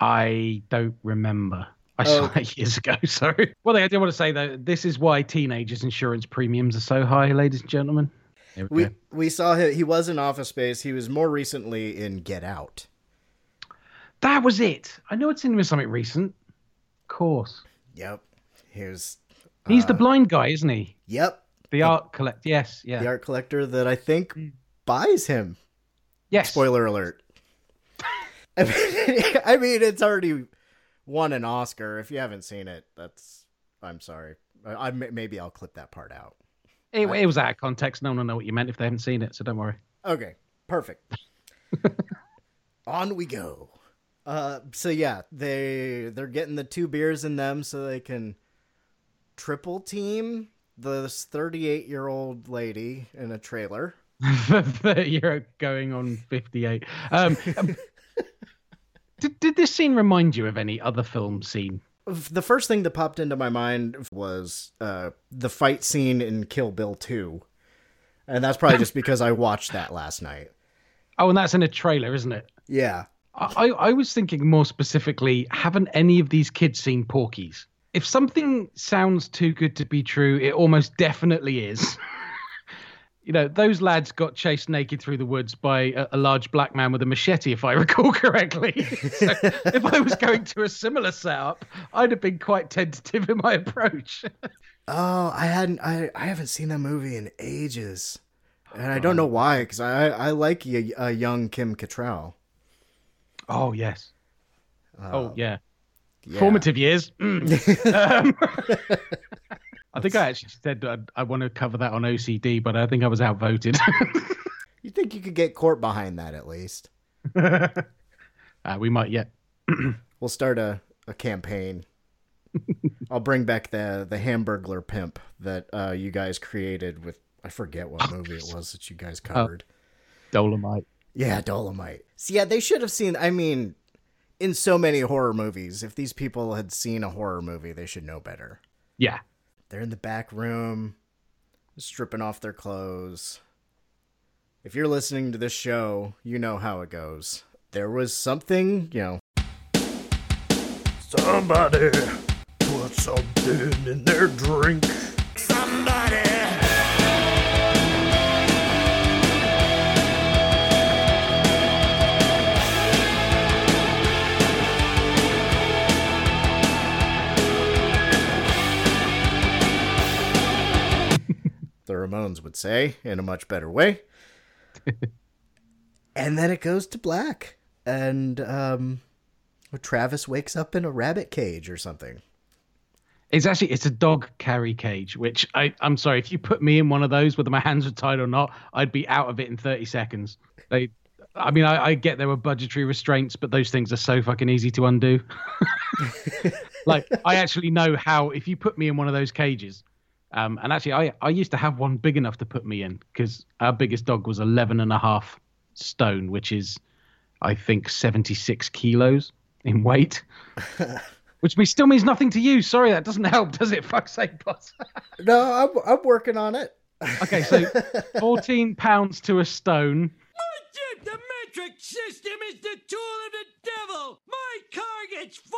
I don't remember. I Oh, saw that years ago. Sorry. Well, I do want to say that this is why teenagers' insurance premiums are so high, ladies and gentlemen. We We we saw him. He was in Office Space. He was more recently in Get Out. That was it. I know it's in with something recent. Of course. Yep. Here's He's the uh, blind guy, isn't he? Yep. The art collect. Yes. Yeah. the art collector that I think hmm. buys him. Yes. Spoiler alert. I mean, it's already won an Oscar. If you haven't seen it, that's. I'm sorry. I, I maybe I'll clip that part out. It, it was out of context. No one will know what you meant if they haven't seen it, so don't worry. Okay, perfect. On we go. Uh, so yeah, they they're getting the two beers in them so they can triple team this 38 year old lady in a trailer. You're going on 58. Um, um, did, did this scene remind you of any other film scene? The first thing that popped into my mind was uh, the fight scene in Kill Bill 2. And that's probably just because I watched that last night. Oh, and that's in a trailer, isn't it? Yeah. I, I was thinking more specifically, haven't any of these kids seen Porky's? If something sounds too good to be true, it almost definitely is. you know, those lads got chased naked through the woods by a, a large black man with a machete, if I recall correctly. so if I was going to a similar setup, I'd have been quite tentative in my approach. Oh, I hadn't. I I haven't seen that movie in ages, and I don't know why. Because I I like a, a young Kim Cattrall. oh, yes. Uh, oh, yeah. yeah. Formative years. Mm. um, think I actually said I, I want to cover that on OCD, but I think I was outvoted. You think you could get court behind that at least? uh, we might yet. We'll start a, a campaign. I'll bring back the the Hamburglar pimp that uh, you guys created with I forget what movie it was that you guys covered. Dolomite. Yeah, Dolomite. So yeah, they should have seen. I mean, in so many horror movies, if these people had seen a horror movie, they should know better. Yeah. They're in the back room, stripping off their clothes. If you're listening to this show, you know how it goes. There was something, you know. Somebody put something in their drink. Somebody. The Ramones would say in a much better way. and then it goes to black. And um Travis wakes up in a rabbit cage or something. It's actually it's a dog carry cage, which I I'm sorry if you put me in one of those whether my hands are tied or not, I'd be out of it in 30 seconds. They, I mean, I, I get there were budgetary restraints, but those things are so fucking easy to undo. like I actually know how if you put me in one of those cages, Um, and actually, I, I used to have one big enough to put me in because our biggest dog was 11 and a half stone, which is, I think, 76 kilos in weight. which means, still means nothing to you. Sorry, that doesn't help, does it? Fuck's sake, boss. no, I'm, I'm working on it. okay, so 14 pounds to a stone. The metric system is the tool of the devil. My car gets 40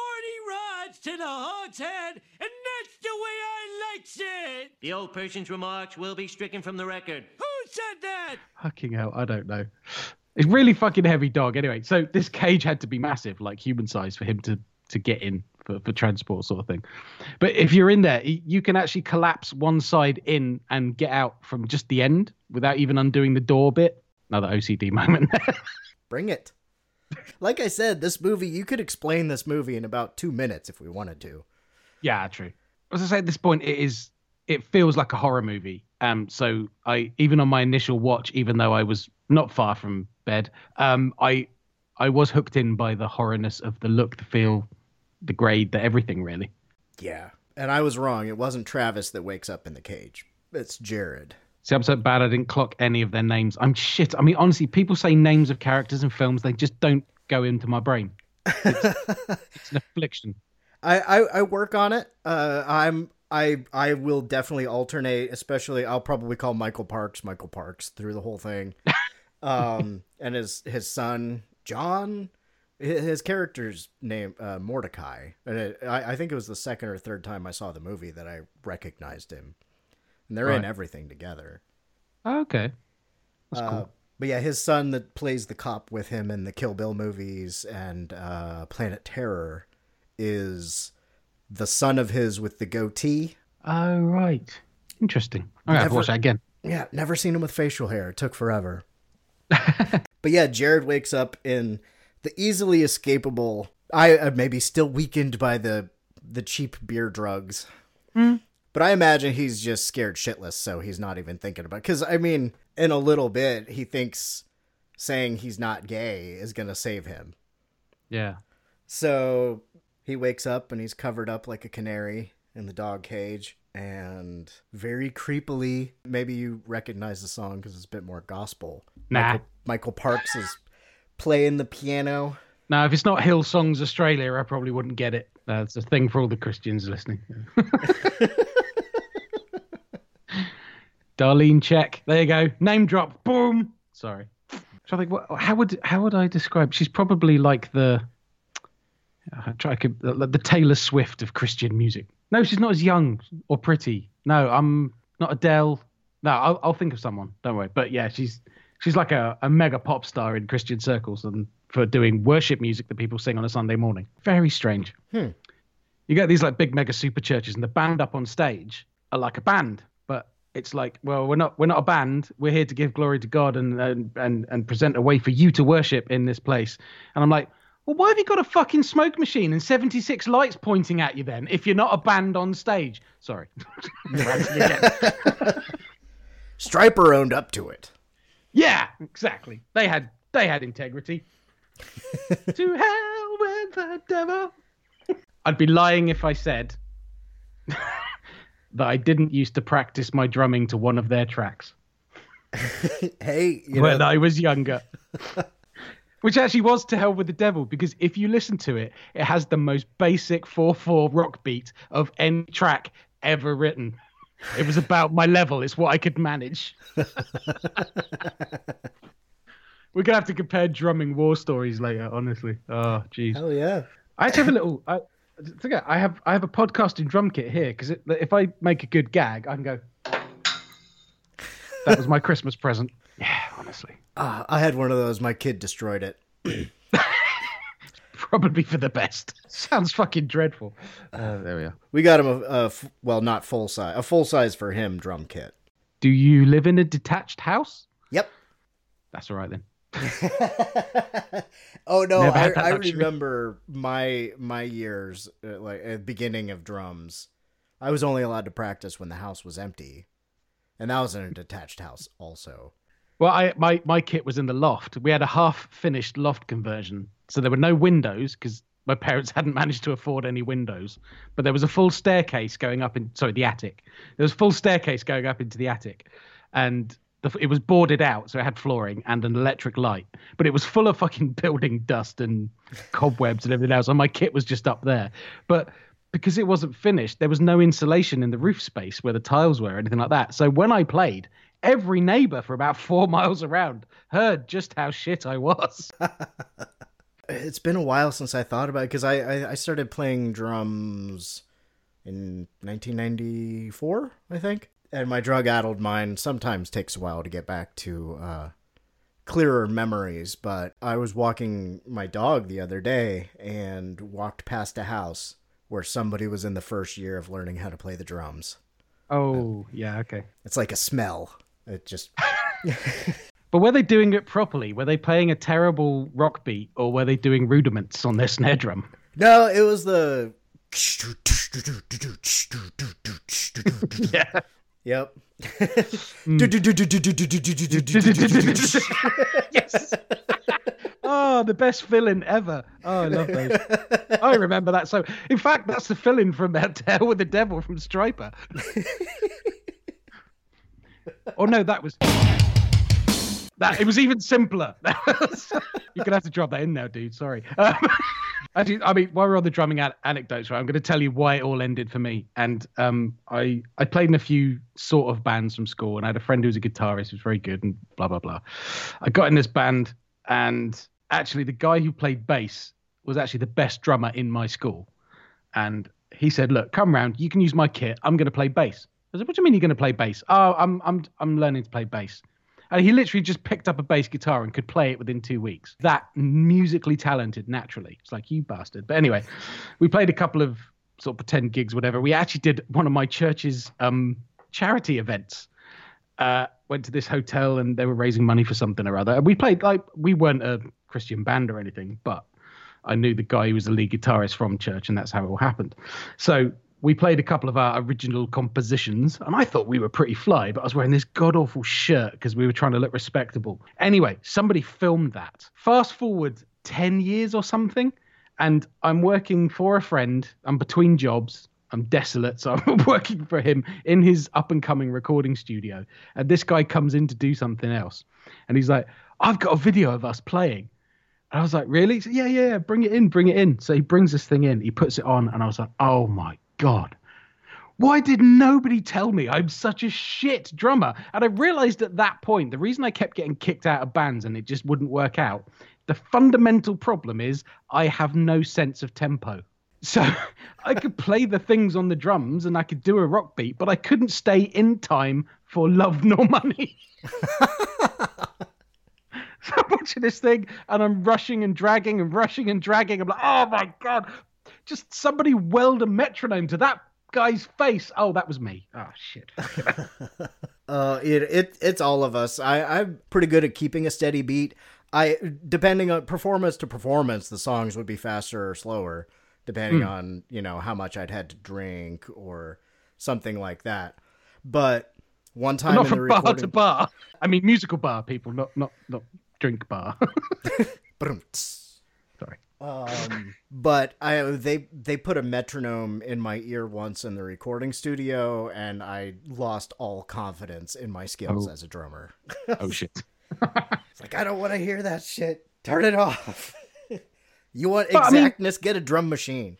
rods to the hog's head, and that's the way I likes it. The old person's remarks will be stricken from the record. Who said that? Fucking hell, I don't know. It's really fucking heavy dog. Anyway, so this cage had to be massive, like human size, for him to to get in for, for transport sort of thing. But if you're in there, you can actually collapse one side in and get out from just the end without even undoing the door bit. Another OCD moment. Bring it. Like I said, this movie, you could explain this movie in about two minutes if we wanted to. Yeah, true. As I say, at this point, it is. It feels like a horror movie. Um, so I even on my initial watch, even though I was not far from bed, um, I I was hooked in by the horrorness of the look, the feel, the grade, the everything really. Yeah, and I was wrong. It wasn't Travis that wakes up in the cage. It's Jared. See, I'm so bad I didn't clock any of their names. I'm shit. I mean, honestly, people say names of characters in films, they just don't go into my brain. It's, it's an affliction. I, I, I work on it. Uh, I'm I I will definitely alternate. Especially, I'll probably call Michael Parks Michael Parks through the whole thing. Um, and his his son John, his character's name uh, Mordecai, and it, I I think it was the second or third time I saw the movie that I recognized him, and they're in everything together. Oh, okay. That's Uh, cool. But yeah, his son that plays the cop with him in the Kill Bill movies and uh, Planet Terror is the son of his with the goatee. Oh, right. Interesting. To have to watch that again. Yeah, never seen him with facial hair. It took forever. but yeah, Jared wakes up in the easily escapable. I uh, maybe still weakened by the the cheap beer drugs. Mm. But I imagine he's just scared shitless, so he's not even thinking about. Because I mean, in a little bit, he thinks saying he's not gay is gonna save him. Yeah. So he wakes up and he's covered up like a canary in the dog cage. And very creepily, maybe you recognize the song because it's a bit more gospel. Nah. Michael, Michael Parks is playing the piano. Now, if it's not Hillsongs Australia, I probably wouldn't get it. That's a thing for all the Christians listening. Darlene Zschech. There you go. Name drop. Boom. Sorry. So I think, what, how would how would I describe? She's probably like the I try could the, the Taylor Swift of Christian music. No, she's not as young or pretty. No, I'm not Adele. No, I'll, I'll think of someone. Don't worry. But yeah, she's she's like a, a mega pop star in Christian circles and for doing worship music that people sing on a Sunday morning. Very strange. Hmm. You get these like big mega super churches, and the band up on stage are like a band, but it's like, well, we're not we're not a band. We're here to give glory to God and and and, and present a way for you to worship in this place. And I'm like, well, why have you got a fucking smoke machine and 76 lights pointing at you then if you're not a band on stage? Sorry. Stryper owned up to it. yeah, exactly. They had they had integrity. to hell with the devil. I'd be lying if I said that I didn't used to practice my drumming to one of their tracks hey, you when know, I was younger. Which actually was to hell with the devil because if you listen to it, it has the most basic 4 4 rock beat of any track ever written. It was about my level, it's what I could manage. We're gonna have to compare drumming war stories later, honestly. Oh, jeez. hell yeah. I actually have a little. I, I think I have. I have a podcasting drum kit here because if I make a good gag, I can go. That was my Christmas present. Yeah, honestly, Ah, I had one of those. My kid destroyed it. probably for the best. Sounds fucking dreadful. Uh, there we are. We got him a, a f- well, not full size, a full size for him drum kit. Do you live in a detached house? Yep. That's all right then. Oh no, Never I, I remember my my years uh, like at beginning of drums. I was only allowed to practice when the house was empty, and that was in a detached house also. Well, I my my kit was in the loft. We had a half finished loft conversion, so there were no windows because my parents hadn't managed to afford any windows, but there was a full staircase going up in sorry the attic. There was a full staircase going up into the attic, and it was boarded out, so it had flooring and an electric light, but it was full of fucking building dust and cobwebs and everything else. And my kit was just up there, but because it wasn't finished, there was no insulation in the roof space where the tiles were, or anything like that. So when I played, every neighbor for about four miles around heard just how shit I was. It's been a while since I thought about it because I, I I started playing drums in 1994, I think, and my drug-addled mind sometimes takes a while to get back to uh, clearer memories. But I was walking my dog the other day and walked past a house where somebody was in the first year of learning how to play the drums. Oh, yeah, okay. It's like a smell. It just But were they doing it properly? Were they playing a terrible rock beat, or were they doing rudiments on their snare drum? no, it was the yeah. Yep. Hmm. yes. Oh, the best fill-in ever. Oh, I love those. I remember that. So, in fact, that's the fill-in from that Hell with the Devil from Stryper. oh no, that was that. It was even simpler. You're gonna have to drop that in now, dude. Sorry. Um, actually, I mean, while we're on the drumming an- anecdotes, right, I'm going to tell you why it all ended for me. And um, I I played in a few sort of bands from school, and I had a friend who was a guitarist, who was very good, and blah blah blah. I got in this band, and actually, the guy who played bass was actually the best drummer in my school, and he said, "Look, come round. You can use my kit. I'm going to play bass." I said, "What do you mean you're going to play bass?" "Oh, I'm I'm I'm learning to play bass." And he literally just picked up a bass guitar and could play it within two weeks. That musically talented naturally. It's like, you bastard. But anyway, we played a couple of sort of pretend gigs, whatever. We actually did one of my church's um, charity events. Uh, went to this hotel and they were raising money for something or other. And we played, like, we weren't a Christian band or anything, but I knew the guy who was the lead guitarist from church, and that's how it all happened. So we played a couple of our original compositions, and I thought we were pretty fly, but I was wearing this god awful shirt because we were trying to look respectable. Anyway, somebody filmed that. Fast forward 10 years or something, and I'm working for a friend. I'm between jobs. I'm desolate, so I'm working for him in his up and coming recording studio. And this guy comes in to do something else. And he's like, I've got a video of us playing. And I was like, really? Said, yeah, yeah, yeah, bring it in, bring it in. So he brings this thing in, he puts it on, and I was like, oh my God. Why did nobody tell me I'm such a shit drummer? And I realized at that point, the reason I kept getting kicked out of bands and it just wouldn't work out, the fundamental problem is I have no sense of tempo. So I could play the things on the drums and I could do a rock beat, but I couldn't stay in time for love nor money. so I'm watching this thing and I'm rushing and dragging and rushing and dragging. I'm like, oh my God, just somebody weld a metronome to that guy's face. Oh, that was me. Oh, shit. Uh, it, it it's all of us. I I'm pretty good at keeping a steady beat. I depending on performance to performance, the songs would be faster or slower, depending Hmm. on you know how much I'd had to drink or something like that. But one time not in the from bar to bar. I mean, musical bar, people, not not not drink bar. Sorry. Um, but I they they put a metronome in my ear once in the recording studio, and I lost all confidence in my skills Oh. as a drummer. oh shit! It's like I don't want to hear that shit. Turn it off. you want But, I mean- exactness? Get a drum machine.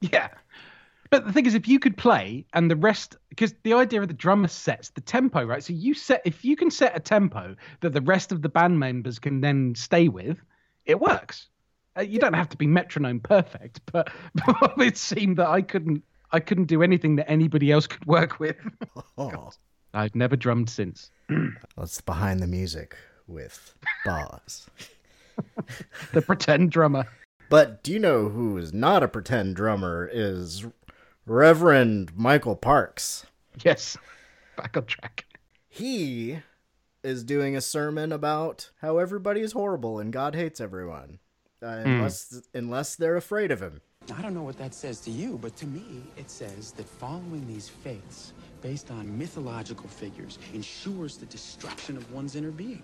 Yeah. But the thing is, if you could play and the rest, because the idea of the drummer sets the tempo, right? So you set, if you can set a tempo that the rest of the band members can then stay with, it works. Uh, you don't have to be metronome perfect, but, but it seemed that I couldn't, I couldn't do anything that anybody else could work with. Oh, I've never drummed since. that's behind the music with bars. the pretend drummer. But do you know who is not a pretend drummer? Is Reverend Michael Parks. Yes, back on track. He is doing a sermon about how everybody is horrible and God hates everyone, uh, Hmm. unless unless they're afraid of him. I don't know what that says to you, but to me, it says that following these faiths based on mythological figures ensures the destruction of one's inner being.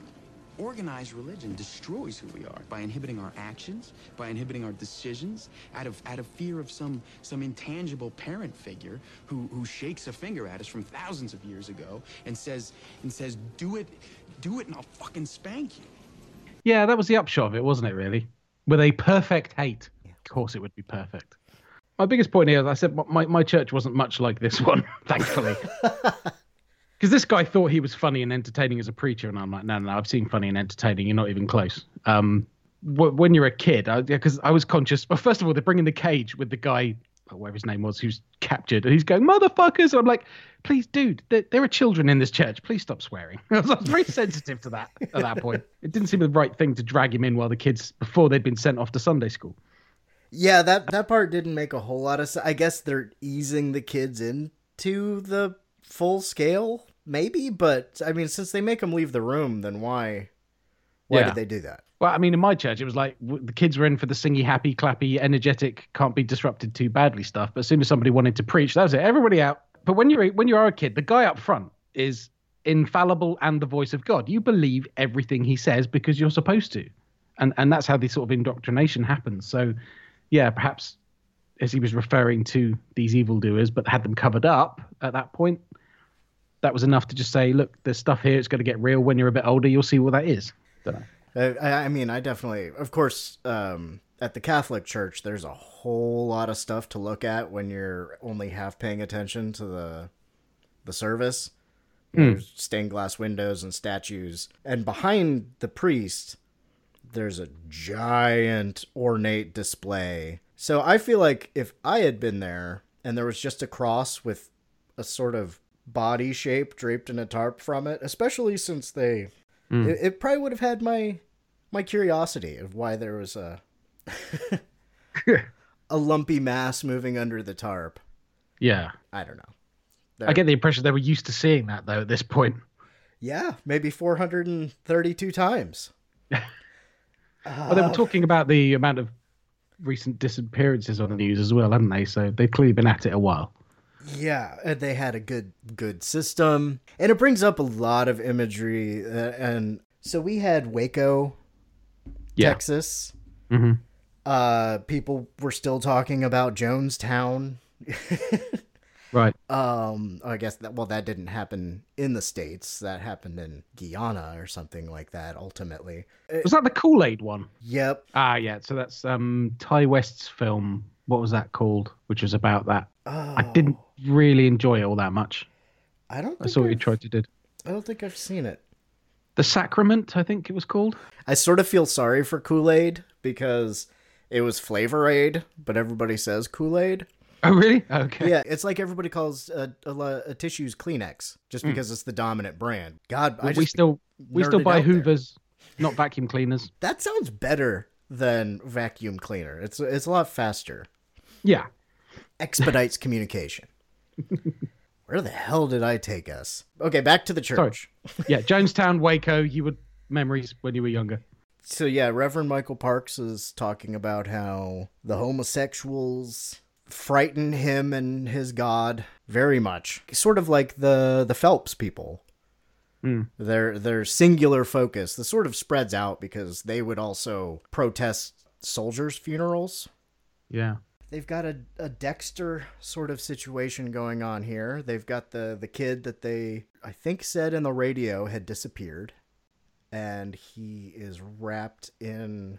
organized religion destroys who we are by inhibiting our actions, by inhibiting our decisions, out of out of fear of some some intangible parent figure who who shakes a finger at us from thousands of years ago and says and says, "Do it, do it, and I'll fucking spank you." Yeah, that was the upshot of it, wasn't it? Really, with a perfect hate. Of course, it would be perfect. My biggest point here, is I said, my my church wasn't much like this one, thankfully. Because this guy thought he was funny and entertaining as a preacher, and I'm like, no, no, no I've seen funny and entertaining. You're not even close. Um, when you're a kid, because I, was conscious. Well, first of all, they're bringing the cage with the guy, whatever his name was, who's captured, and he's going, motherfuckers. And I'm like, please, dude, there, there are children in this church. Please stop swearing. I was, I was very sensitive to that at that point. It didn't seem the right thing to drag him in while the kids, before they'd been sent off to Sunday school. Yeah, that that part didn't make a whole lot of sense. I guess they're easing the kids into the full scale, maybe. But I mean, since they make them leave the room, then why? Why Yeah. did they do that? Well, I mean, in my church, it was like the kids were in for the singy, happy, clappy, energetic, can't be disrupted too badly stuff. But as soon as somebody wanted to preach, that was it. Everybody out. But when you're when you are a kid, the guy up front is infallible and the voice of God. You believe everything he says because you're supposed to, and and that's how this sort of indoctrination happens. So, yeah, perhaps as he was referring to these evildoers, but had them covered up at that point, that was enough to just say, look, there's stuff here. It's going to get real. When you're a bit older, you'll see what that is. Don't know. I, I I mean, I definitely, of course, um, at the Catholic Church, there's a whole lot of stuff to look at when you're only half paying attention to the the service. There's stained glass windows and statues, and behind the priest, there's a giant ornate display. So I feel like if I had been there and there was just a cross with a sort of body shape draped in a tarp from it, especially since they Mm. it, it probably would have had my my curiosity of why there was a a lumpy mass moving under the tarp. Yeah. I don't know. I get the impression they were used to seeing that though at this point. Yeah, maybe 432 times. Well, they were talking about the amount of recent disappearances on the news as well, hadn't they? So they've clearly been at it a while. Yeah, and they had a good good system, and it brings up a lot of imagery. Uh, and so we had Waco, Yeah. Texas. Mhm. Uh, people were still talking about Jonestown. Right. Um, I guess that well, that didn't happen in the states. That happened in Guyana or something like that. Ultimately, Was that the Kool Aid one? Yep. Ah, yeah. So that's um Ti West's film. What was that called? Which was about that. I didn't really enjoy it all that much. I don't. I Think saw what you I've- tried to did. I don't think I've seen it. The Sacrament, I think it was called. I sort of feel sorry for Kool Aid because it was Flavor Aid, but everybody says Kool Aid. Oh, really? Okay. Yeah, it's like everybody calls uh, a, a tissues Kleenex just Mm. because it's the dominant brand. God, I Well, we still we still buy out there. Hoovers, not vacuum cleaners. That sounds better than vacuum cleaner. It's it's a lot faster. Yeah. Expedites communication. Where the hell did I take us? Okay, back to the church. Sorry. Yeah, Jonestown, Waco. You would memories when you were younger. So yeah, Reverend Michael Parks is talking about how the homosexuals frighten him and his God very much. Sort of like the the Phelps people. Mm. Their their singular focus. The sort of spreads out because they would also protest soldiers' funerals. Yeah. They've got a, a Dexter sort of situation going on here. They've got the the kid that they I think said in the radio had disappeared, and he is wrapped in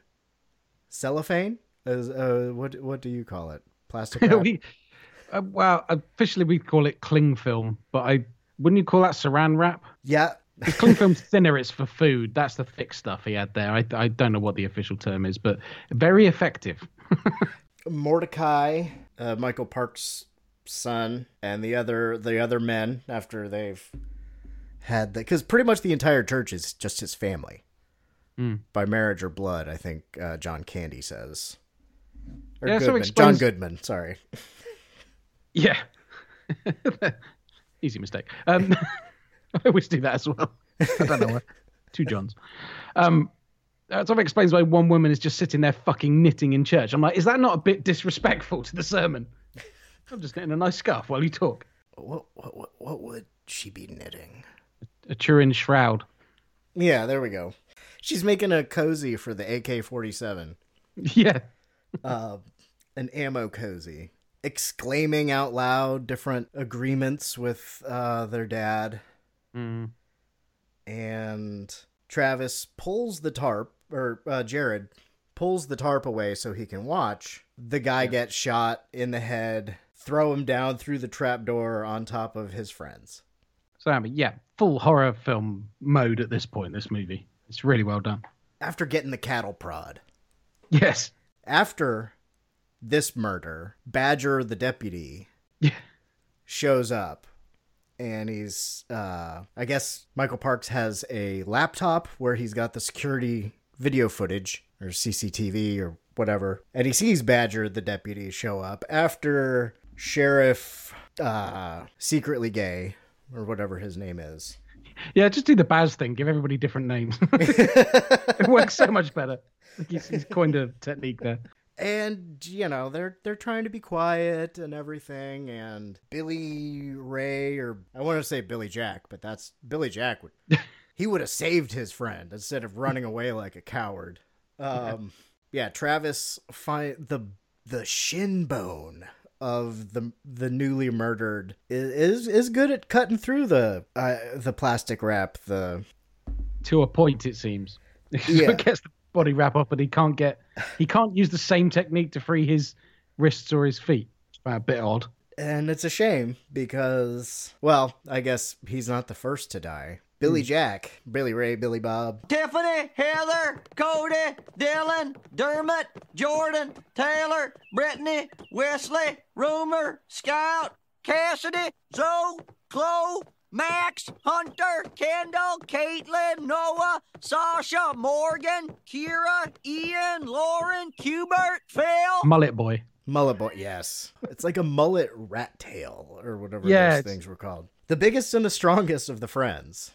cellophane. As uh, what what do you call it? Plastic wrap. we, uh, well, officially we call it cling film, but I wouldn't you call that saran wrap? Yeah. The cling film's thinner. It's for food. That's the thick stuff he had there. I I don't know what the official term is, but very effective. Mordecai, uh, Michael Parks' son, and the other the other men after they've had the because pretty much the entire church is just his family Hmm. by marriage or blood. I think uh, John Candy says. Or Yeah, so Goodman. explains- John Goodman. Sorry. Yeah. Easy mistake. Um, I always do that as well. I don't know why. Two Johns. Um, uh, so that explains why one woman is just sitting there fucking knitting in church. I'm like, is that not a bit disrespectful to the sermon? I'm just getting a nice scarf while you talk. What what what, what would she be knitting? A Turin shroud. Yeah, there we go. She's making a cozy for the AK 47. Yeah. uh, an ammo cozy. Exclaiming out loud different agreements with uh, their dad. Mm. And Travis pulls the tarp, or uh, Jared pulls the tarp away so he can watch. The guy gets shot in the head, throw him down through the trapdoor on top of his friends. So I mean, yeah, full horror film mode at this point. This movie, it's really well done. After getting the cattle prod. Yes. After this murder, Badger the deputy Yeah. shows up and he's uh I guess Michael Parks has a laptop where he's got the security video footage or CCTV or whatever. And he sees Badger the deputy show up after Sheriff uh secretly gay or whatever his name is. Yeah, just do the Boz thing. Give everybody different names. it works so much better. He's, he's coined a technique there. and you know they're they're trying to be quiet and everything and billy ray or i want to say billy jack but that's billy jack would he would have saved his friend instead of running away like a coward um yeah travis find the the shin bone of the the newly murdered is is, is good at cutting through the uh, the plastic wrap the To a point, it seems. Yeah. he gets the body wrap up, but he can't get he can't use the same technique to free his wrists or his feet. It's a bit odd. And it's a shame because, well, I guess he's not the first to die. Billy hmm. Jack, Billy Ray, Billy Bob. Tiffany, Heather, Cody, Dylan, Dermot, Jordan, Taylor, Brittany, Wesley, Rumor, Scout, Cassidy, Zoe, Chloe, Max, Hunter, Kendall, Caitlin, Noah, Sasha, Morgan, Kira, Ian, Lauren, Cubert, Phil. Mullet boy. Mullet boy, yes. It's like a mullet rat tail or whatever Yeah, those it's- things were called. The biggest and the strongest of the friends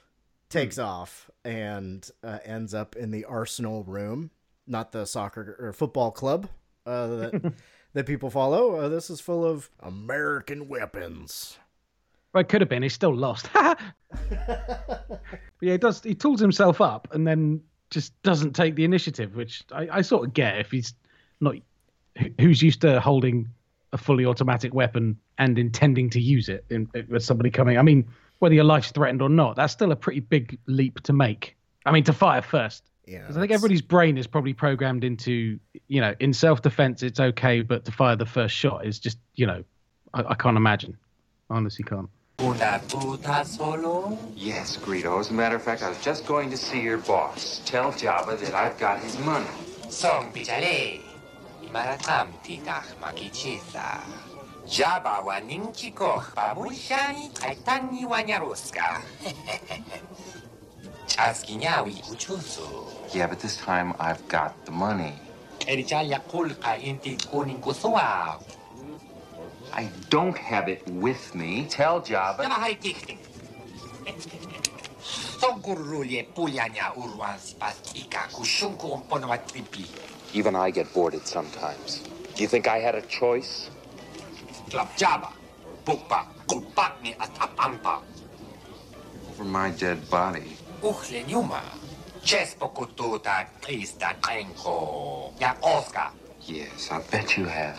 takes off and uh, ends up in the Arsenal room, not the soccer or football club uh, that that people follow. Uh, this is full of American weapons. Well, it could have been. He's still lost. but yeah, he does. He tools himself up and then just doesn't take the initiative, which I, I sort of get if he's not who's used to holding a fully automatic weapon and intending to use it in, with somebody coming. I mean, whether your life's threatened or not, that's still a pretty big leap to make. I mean, to fire first. Yeah, 'Cause I think everybody's brain is probably programmed into, you know, in self defense, it's okay, but to fire the first shot is just, you know, I, I can't imagine. I honestly can't. Una puta solo? Yes, Greedo. As a matter of fact, I was just going to see your boss. Tell Jabba that I've got his money. Song pichale. Maratam titach makichisa. Jabba wa ninki koch babushani kaitani wa nyaruska. Chaskinawi uchusu. Yeah, but this time I've got the money. Erichaya kulka inti kuning kuswa. I don't have it with me. Tell Jabba. Even I get bored sometimes. Do you think I had a choice? Over my dead body. Uhlin humor. Chest po kuta treesta janko. Ya Oscar. Yes, I bet you have.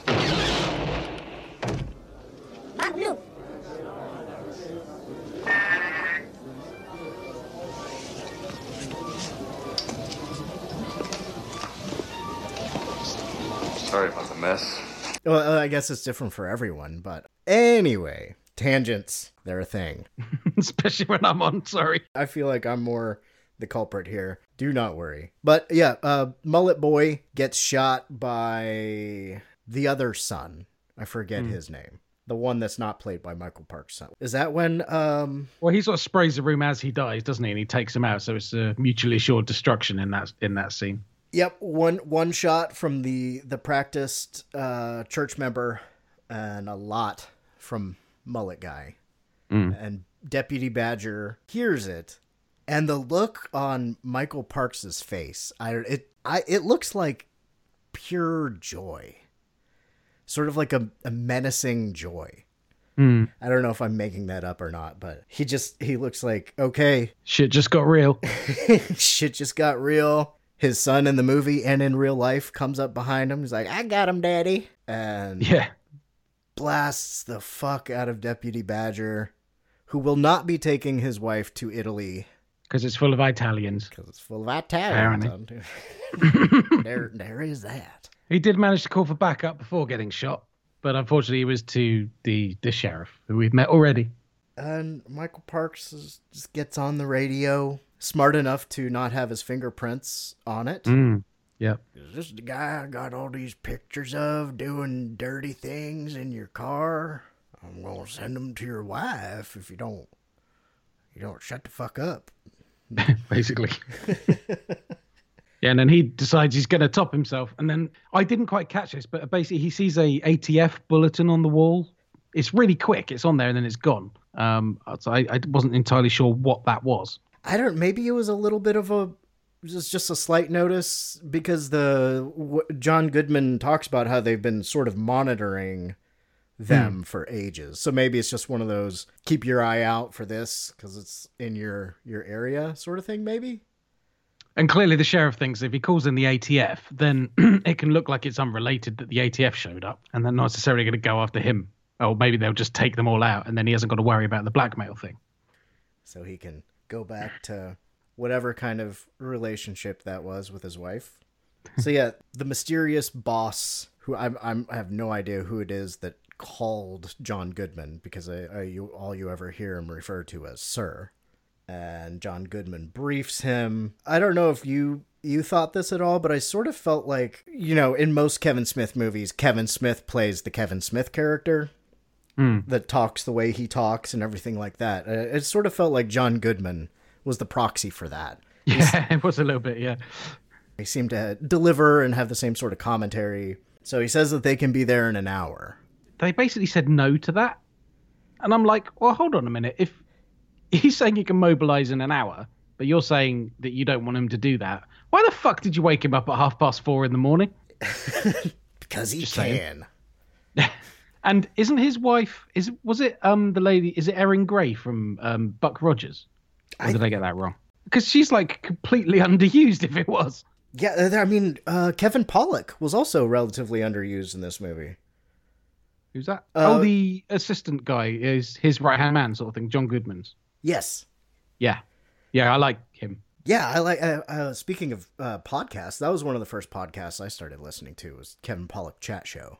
Sorry about the mess. Well, I guess it's different for everyone, but anyway, tangents, they're a thing. Especially when I'm on, sorry. I feel like I'm more the culprit here. Do not worry. But yeah, uh, Mullet Boy gets shot by the other son. I forget Hmm. his name. The one that's not played by Michael Parks' son. Is that when um Well, he sort of sprays the room as he dies, doesn't he? And he takes him out, so it's a mutually assured destruction in that in that scene. Yep, one one shot from the the practiced uh, church member, and a lot from Mullet Guy, Mm. and Deputy Badger hears it, and the look on Michael Parks's face, I it I it looks like pure joy, sort of like a, a menacing joy. Hmm. I don't know if I'm making that up or not, but he just he looks like okay, Shit just got real. shit just got real. His son in the movie and in real life comes up behind him. He's like, "I got him, daddy," and Yeah. blasts the fuck out of Deputy Badger, who will not be taking his wife to Italy Because it's full of Italians. because it's full of Italians. There, there is that. He did manage to call for backup before getting shot, but unfortunately, it was to the the sheriff who we've met already. And Michael Parks is, just gets on the radio, smart enough to not have his fingerprints on it. Mm. Yep. Is this the guy I got all these pictures of doing dirty things in your car? I'm gonna send them to your wife if you don't. You don't shut the fuck up. basically. yeah, and then he decides he's going to top himself. And then I didn't quite catch this, but basically he sees a ATF bulletin on the wall. It's really quick. It's on there and then it's gone. Um, so I, I wasn't entirely sure what that was. I don't. Maybe it was a little bit of a just just a slight notice because the w- John Goodman talks about how they've been sort of monitoring them hmm. for ages. So maybe it's just one of those keep your eye out for this because it's in your your area sort of thing. Maybe. And clearly the sheriff thinks if he calls in the ATF, then it can look like it's unrelated that the ATF showed up, and they're not necessarily going to go after him. Or maybe they'll just take them all out, and then he hasn't got to worry about the blackmail thing. so he can go back to whatever kind of relationship that was with his wife. So yeah, the mysterious boss who I'm, I'm I have no idea who it is that called John Goodman because I, I you all you ever hear him referred to as Sir, and John Goodman briefs him. I don't know if you you thought this at all, but I sort of felt like you know in most Kevin Smith movies, Kevin Smith plays the Kevin Smith character Hmm. that talks the way he talks and everything like that. Uh, It sort of felt like John Goodman was the proxy for that. Yeah, it was a little bit, yeah. He seemed to deliver and have the same sort of commentary. So he says that they can be there in an hour. They basically said no to that. And I'm like, well, hold on a minute. If he's saying he can mobilize in an hour, but you're saying that you don't want him to do that, why the fuck did you wake him up at half past four in the morning? Because he Just can. And isn't his wife is was it um the lady is it Erin Gray from um Buck Rogers? Or did I get that wrong? Because she's like completely underused if it was. Yeah, uh, I mean, uh, Kevin Pollak was also relatively underused in this movie. Who's that? Uh, oh, the assistant guy is his right hand man, sort of thing. John Goodman's. Yes. Yeah, yeah, I like him. Yeah, I like. Uh, uh, speaking of uh, podcasts, that was one of the first podcasts I started listening to. Was Kevin Pollak Chat Show.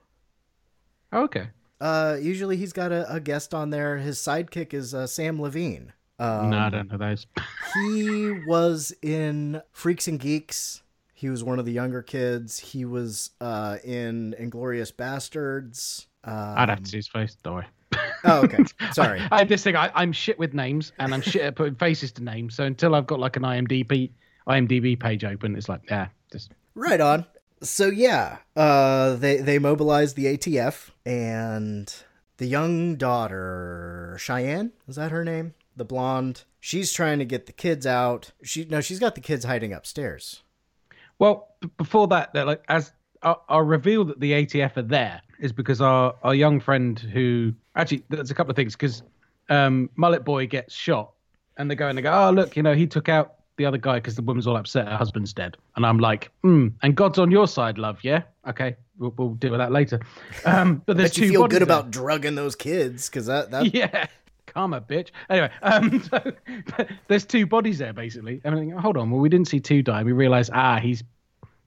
Oh, okay. Uh, usually he's got a, a guest on there. His sidekick is uh, Samm Levine. Um, no, I don't know those. he was in Freaks and Geeks. He was one of the younger kids. He was uh, in Inglourious Basterds. Um, I'd have to see his face. Don't worry. Oh, okay. Sorry. I, I have this thing. I, I'm shit with names, and I'm shit at putting faces to names. So until I've got like an IMDb IMDb page open, it's like, yeah, just Right on. So yeah, uh, they they mobilized the ATF and the young daughter Cheyenne is that her name? The blonde. She's trying to get the kids out. She no, she's got the kids hiding upstairs. Well, b- before that, like as our, our reveal that the ATF are there is because our our young friend who actually there's a couple of things because um, Mullet Boy gets shot and they go and they go, oh look, you know he took out the other guy because the woman's all upset her husband's dead, and I'm like, hmm, and God's on your side, love, yeah, okay, we'll, we'll deal with that later. Um, but there's Bet you two feel good there. about drugging those kids because that that yeah. Karma, bitch. Anyway, um, so there's two bodies there basically. I hold on, well, we didn't see two die. We realize, ah, he's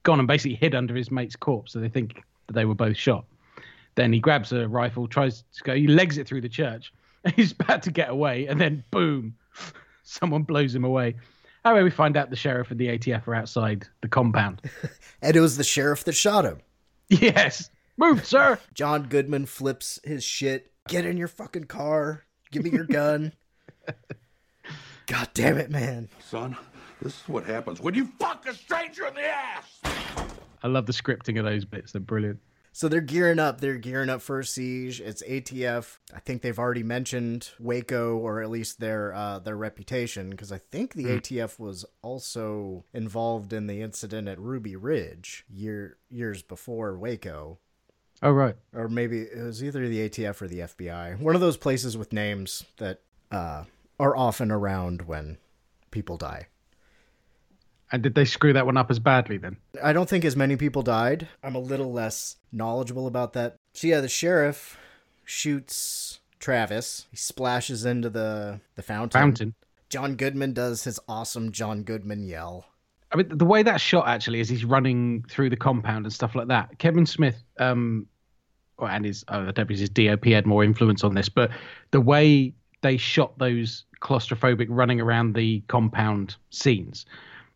gone and basically hid under his mate's corpse, so they think that they were both shot. Then he grabs a rifle, tries to go, he legs it through the church. He's about to get away, and then boom, someone blows him away. Anyway, we find out the sheriff and the ATF are outside the compound. and it was the sheriff that shot him. Yes, move, sir. John Goodman flips his shit. Get in your fucking car. Give me your gun. God damn it, man. Son, this is what happens when you fuck a stranger in the ass. I love the scripting of those bits; they're brilliant. So they're gearing up. They're gearing up for a siege. It's ATF. I think they've already mentioned Waco, or at least their uh, their reputation, because I think the Hmm. ATF was also involved in the incident at Ruby Ridge year years before Waco. Oh right. Or maybe it was either the ATF or the FBI. One of those places with names that uh, are often around when people die. And did they screw that one up as badly then? I don't think as many people died. I'm a little less knowledgeable about that. So yeah, the sheriff shoots Travis. He splashes into the the fountain. Fountain. John Goodman does his awesome John Goodman yell. I mean, the way that shot actually is he's running through the compound and stuff like that. Kevin Smith, um, well, and his oh, I don't know his DOP had more influence on this, but the way they shot those claustrophobic running around the compound scenes,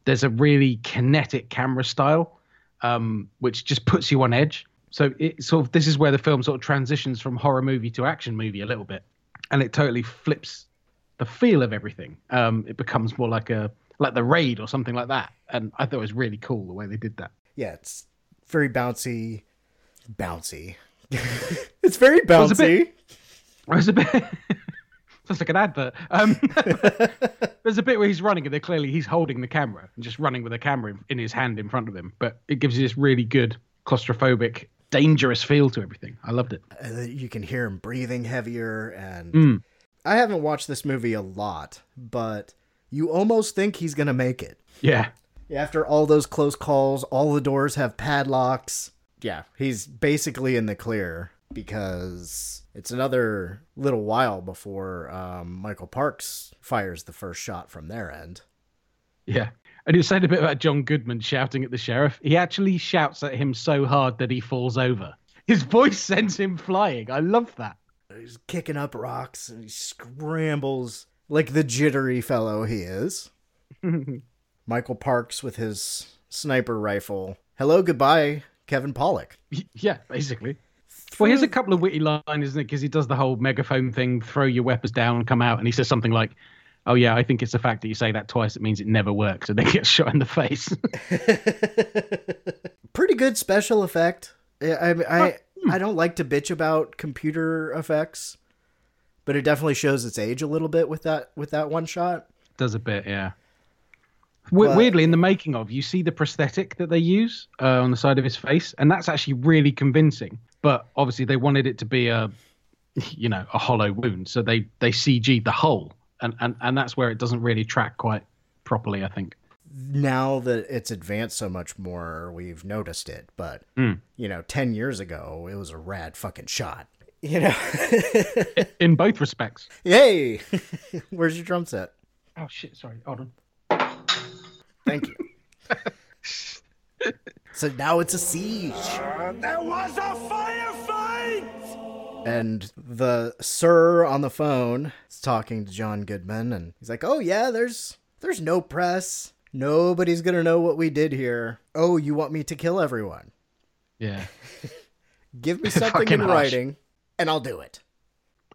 there's a really kinetic camera style, um, which just puts you on edge. So it sort of this is where the film sort of transitions from horror movie to action movie a little bit, and it totally flips the feel of everything. Um, it becomes more like a like the raid or something like that, and I thought it was really cool the way they did that. Yeah, it's very bouncy. Bouncy. it's very Well, it's bouncy. There's a bit. Sounds like an advert. Um, there's a bit where he's running, and they're clearly he's holding the camera and just running with the camera in, in his hand in front of him. But it gives you this really good claustrophobic, dangerous feel to everything. I loved it. Uh, you can hear him breathing heavier and Mm. I haven't watched this movie a lot, but you almost think he's going to make it. Yeah. After all those close calls, all the doors have padlocks. Yeah, he's basically in the clear because it's another little while before um, Michael Parks fires the first shot from their end. Yeah. And you said a bit about John Goodman shouting at the sheriff. He actually shouts at him so hard that he falls over. His voice sends him flying. I love that. He's kicking up rocks and he scrambles like the jittery fellow he is. Michael Parks with his sniper rifle. Hello, goodbye, Kevin Pollak. Yeah, basically. Well, here's a couple of witty lines, isn't it? Because he does the whole megaphone thing, throw your weapons down, come out, and he says something like, "Oh yeah, I think it's the fact that you say that twice. It means it never works," and then gets shot in the face. Pretty good special effect. Yeah, I I I don't like to bitch about computer effects, but it definitely shows its age a little bit with that with that one shot. does a bit, yeah. But- Weirdly, in the making of, you see the prosthetic that they use uh, on the side of his face, and that's actually really convincing. But obviously, they wanted it to be a, you know, a hollow wound, so they they CG'd the hole, and and and that's where it doesn't really track quite properly. I think. Now that it's advanced so much more, we've noticed it. But Mm. you know, ten years ago, it was a rad fucking shot. You know, in both respects. Yay! Where's your drum set? Oh shit! Sorry, hold on. Thank you. so now it's a siege. There was a firefight! And the sir on the phone is talking to John Goodman, and he's like, "Oh yeah, there's there's no press. Nobody's gonna know what we did here. Oh, you want me to kill everyone? Yeah. Give me something in harsh. writing, and I'll do it."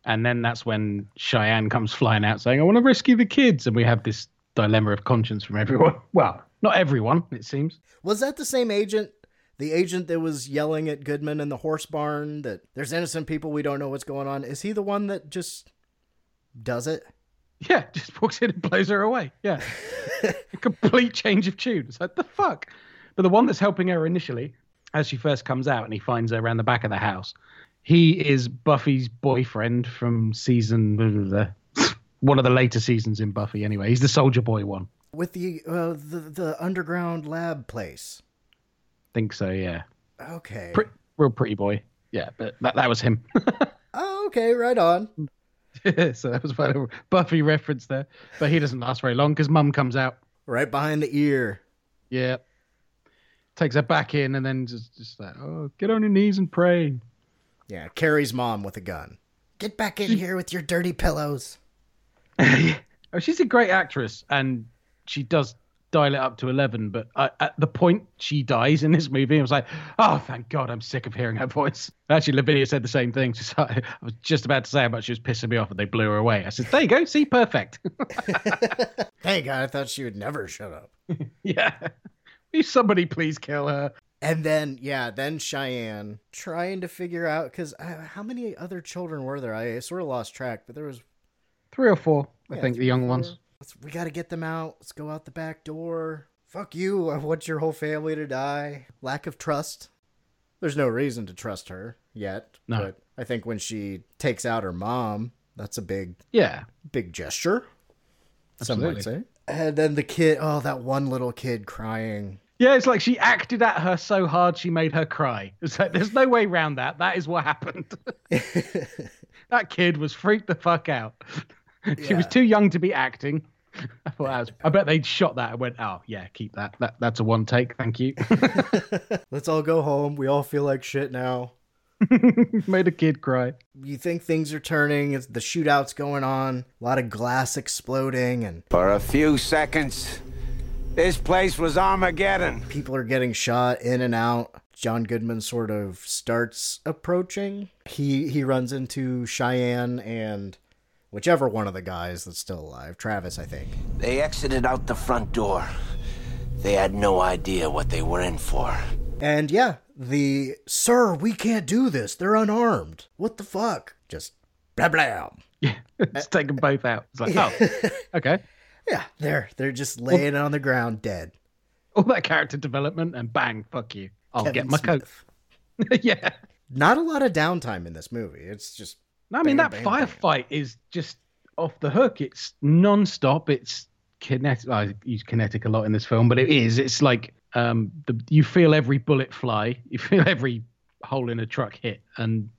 And then that's when Cheyenne comes flying out saying, I want to rescue the kids. And we have this dilemma of conscience from everyone. Well, not everyone, it seems. Was that the same agent? The agent that was yelling at Goodman in the horse barn that there's innocent people, we don't know what's going on. Is he the one that just does it? Yeah, just walks in and blows her away. Yeah. a complete change of tune. It's like, the fuck? But the one that's helping her initially, as she first comes out and he finds her around the back of the house, he is Buffy's boyfriend from season, one of the later seasons in Buffy, anyway. He's the soldier boy one. With the uh, the the underground lab place. think so, yeah. Okay. Pre- real pretty boy. Yeah, but that, that was him. Oh, okay, right on. so that was a Buffy reference there. But he doesn't last very long because mum comes out. Right behind the ear. Yeah. Takes her back in and then just, just like, oh, get on your knees and pray. Yeah, Carrie's mom with a gun. Get back in here with your dirty pillows. Oh, she's a great actress and she does dial it up to 11. But uh, at the point she dies in this movie, I was like, oh, thank God, I'm sick of hearing her voice. Actually, Lavinia said the same thing. She's like, I was just about to say how much she was pissing me off and they blew her away. I said, there you go. See, perfect. Thank God, I thought she would never shut up. yeah. Will somebody please kill her? And then, yeah, then Cheyenne trying to figure out because uh, how many other children were there? I sort of lost track, but there was. Three or four, I Yeah, think, the young ones. Let's, we got to get them out. Let's go out the back door. Fuck you. I want your whole family to die. Lack of trust. there's no reason to trust her yet. No. But I think when she takes out her mom, that's a big Yeah. big gesture. Some might Absolutely. say. And then the kid, oh, that one little kid crying. Yeah, it's like she acted at her so hard she made her cry. It's like there's no way around that. That is what happened. that kid was freaked the fuck out. she was too young to be acting. I thought that was, I bet they'd shot that and went, oh yeah, keep that. That that's a one take. Thank you. Let's all go home. We all feel like shit now. Made a kid cry. You think things are turning, it's, the shootout's going on, a lot of glass exploding, and For a few seconds, this place was Armageddon. people are getting shot in and out. John Goodman sort of starts approaching. He he runs into Cheyenne and whichever one of the guys that's still alive, Travis, I think. They exited out the front door. They had no idea what they were in for. And yeah, the sir, we can't do this. They're unarmed. What the fuck? Just blah blah. Yeah, just take them both out. It's like, oh, okay. Yeah, they're they're just laying on the ground dead. All that character development and bang, fuck you. I'll Kevin get my coat. yeah. Not a lot of downtime in this movie. It's just No, I mean bam, that bam, bam. firefight is just off the hook. It's non-stop. It's kinetic. I use kinetic a lot in this film, but it is. It's like um, the you feel every bullet fly. You feel every hole in a truck hit, and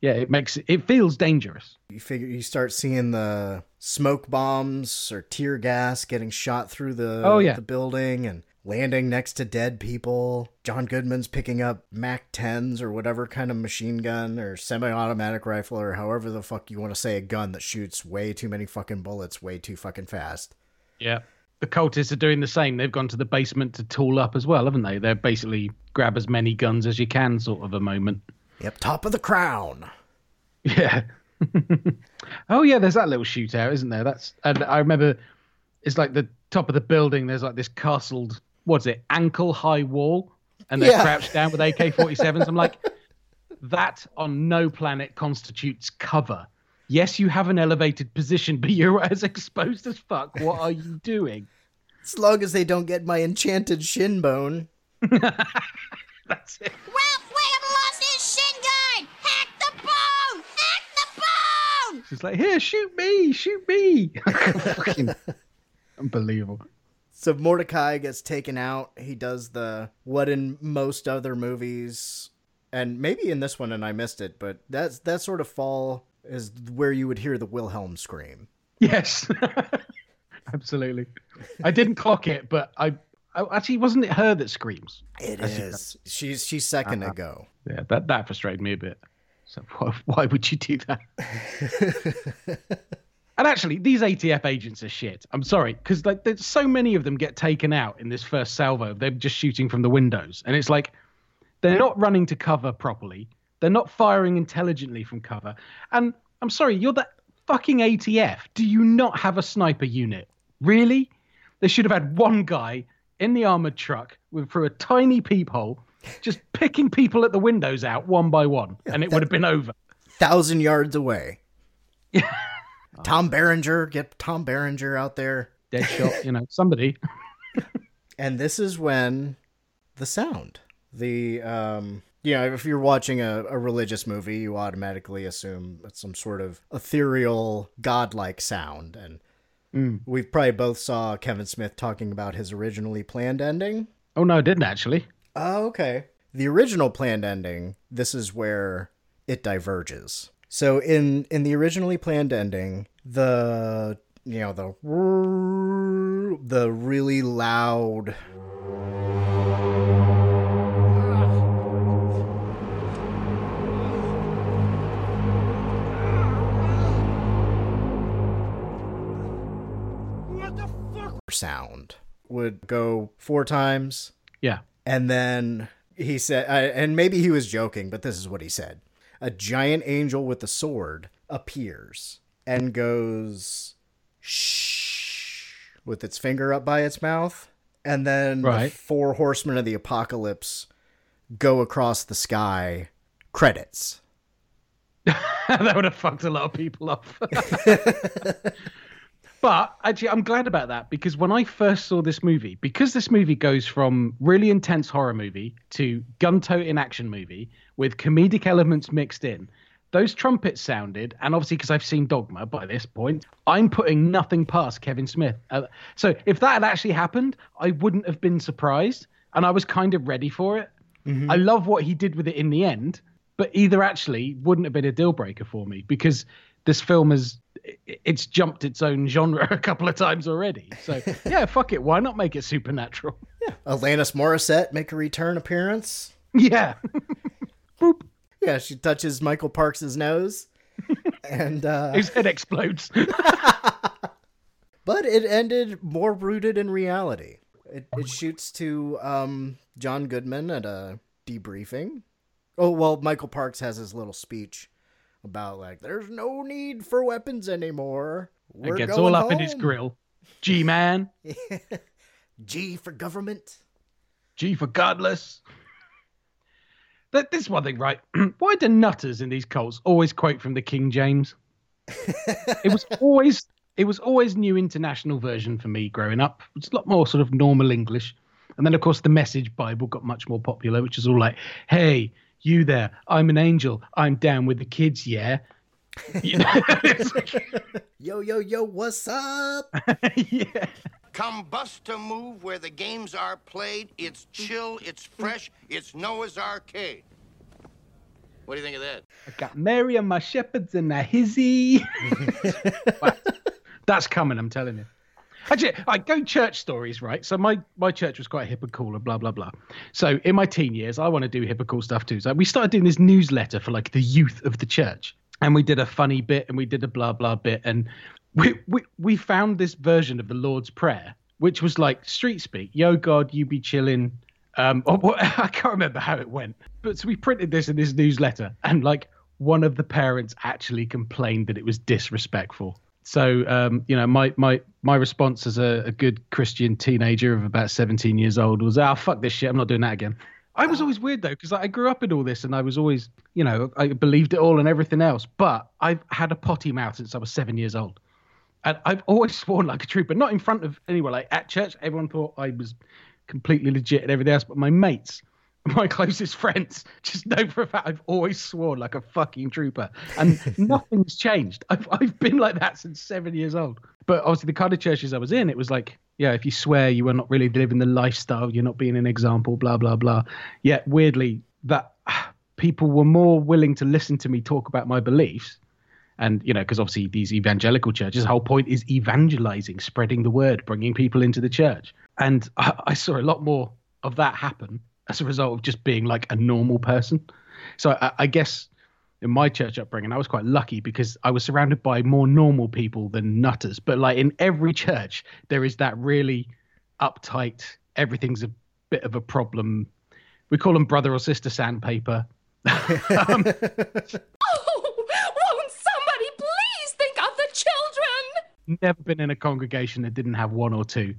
yeah, it makes it, it feels dangerous. You figure you start seeing the smoke bombs or tear gas getting shot through the Oh, yeah. the building and landing next to dead people. John Goodman's picking up Mac 10s or whatever kind of machine gun or semi-automatic rifle or however the fuck you want to say a gun that shoots way too many fucking bullets way too fucking fast. Yeah. The cultists are doing the same. They've gone to the basement to tool up as well, haven't they? They're basically grab as many guns as you can, sort of a moment. Yep, top of the crown. Yeah. oh yeah, there's that little shootout, isn't there? That's and I remember it's like the top of the building. There's like this castled, what's it, ankle high wall, and they're Yeah. crouched down with AK-47s. I'm like, that on no planet constitutes cover. Yes, you have an elevated position, but you're as exposed as fuck. What are you doing? As long as they don't get my enchanted shin bone. That's it. Ralph Wiggum lost his shin guard! Hack the bone! Hack the bone! She's like, here, shoot me, shoot me. Fucking unbelievable. So Mordecai gets taken out. He does the what in most other movies, and maybe in this one, and I missed it, but that's that sort of fall is where you would hear the Wilhelm scream. Yes, absolutely. I didn't clock it, but I, I actually wasn't it her that screams. It is. She's she's 2nd Uh-huh. to go. Yeah, that that frustrated me a bit. So why, why would you do that? and actually, these ATF agents are shit. I'm sorry, because like there's so many of them get taken out in this first salvo. They're just shooting from the windows, and it's like they're not running to cover properly. They're not firing intelligently from cover. And I'm sorry, you're the fucking ATF. Do you not have a sniper unit? Really? They should have had one guy in the armored truck with through a tiny peephole, just picking people at the windows out one by one, and it would have been over. Thousand yards away. Tom Berenger, get Tom Berenger out there. Deadshot, you know, somebody. And this is when the sound, the um, you know, if you're watching a, a religious movie, you automatically assume it's some sort of ethereal, godlike sound. And Mm. we've probably both saw Kevin Smith talking about his originally planned ending. Oh no, I didn't actually. Oh, okay. The original planned ending, this is where it diverges. So in in the originally planned ending, the you know the the really loud sound would go four times Yeah. and then he said, uh, and maybe he was joking, but this is what he said. A giant angel with a sword appears and goes shh with its finger up by its mouth. And then the four horsemen of the apocalypse go across the sky. Credits. that would have fucked a lot of people up. But actually, I'm glad about that because when I first saw this movie, because this movie goes from really intense horror movie to gun toting action movie with comedic elements mixed in, those trumpets sounded, and obviously because I've seen Dogma by this point, I'm putting nothing past Kevin Smith. Uh, so if that had actually happened, I wouldn't have been surprised, and I was kind of ready for it. I love what he did with it in the end, but either actually wouldn't have been a deal breaker for me because this film has it's jumped its own genre a couple of times already. So yeah, fuck it. Why not make it supernatural? Yeah, Alanis Morissette make a return appearance. Yeah. boop. Yeah, she touches Michael Parks's nose. and uh His head explodes. but it ended more rooted in reality. It, it shoots to um, John Goodman at a debriefing. Oh well, Michael Parks has his little speech about like there's no need for weapons anymore. We're it gets going all up in his grill. G man. G for government. G for godless. But this is one thing, right? Why do nutters in these cults always quote from the King James? it was always it was always new international version for me growing up. It's a lot more sort of normal English. And then of course the message Bible got much more popular, which is all like, hey, you there, I'm an angel, I'm down with the kids, yeah. You know, like- Yo yo yo, what's up? Come bust a move where the games are played. It's chill, it's fresh, it's Noah's Arcade. What do you think of that? I got Mary and my shepherds and a hizzy. That's coming, I'm telling you. Actually, I go church stories, right? So my my church was quite hip and cool and blah blah blah. So in my teen years, I want to do hip and cool stuff too. So we started doing this newsletter for like the youth of the church, and we did a funny bit and we did a blah blah bit, and we we we found this version of the Lord's Prayer, which was like street speak. Yo God, you be chilling. Um, or I can't remember how it went, but so we printed this in this newsletter, and like one of the parents actually complained that it was disrespectful. So um, you know, my my my response as a, a good Christian teenager of about 17 years old was, "Ah, fuck this shit. I'm not doing that again." I was always weird though because I grew up in all this and I was always, you know, I believed it all and everything else. But I've had a potty mouth since I was seven years old, and I've always sworn like a trooper, not in front of anyone. Like at church, everyone thought I was completely legit and everything else, but my mates my closest friends just know for a fact I've always sworn like a fucking trooper, and nothing's changed. I've I've been like that since seven years old. But obviously, the kind of churches I was in, it was like, yeah, if you swear, you are not really living the lifestyle. You're not being an example. Blah blah blah. Yet weirdly, that people were more willing to listen to me talk about my beliefs. And you know, because obviously these evangelical churches, the whole point is evangelizing, spreading the word, bringing people into the church. And I, I saw a lot more of that happen as a result of just being like a normal person. So I, I guess in my church upbringing, I was quite lucky because I was surrounded by more normal people than nutters. But like in every church, there is that really uptight, everything's a bit of a problem. We call them brother or sister sandpaper. Um, Oh, won't somebody please think of the children? never been in a congregation that didn't have one or two.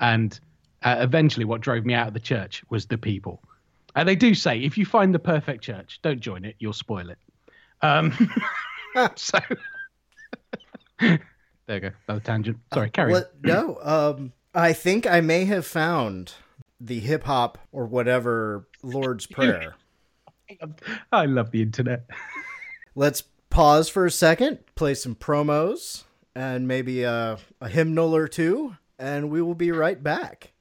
And uh, eventually, what drove me out of the church was the people. And they do say if you find the perfect church, don't join it, you'll spoil it. Um, so there you go. That was a tangent. Sorry, carry on. No, um, I think I may have found the hip hop or whatever Lord's Prayer. I love the internet. Let's pause for a second, play some promos, and maybe a, a hymnal or two, and we will be right back.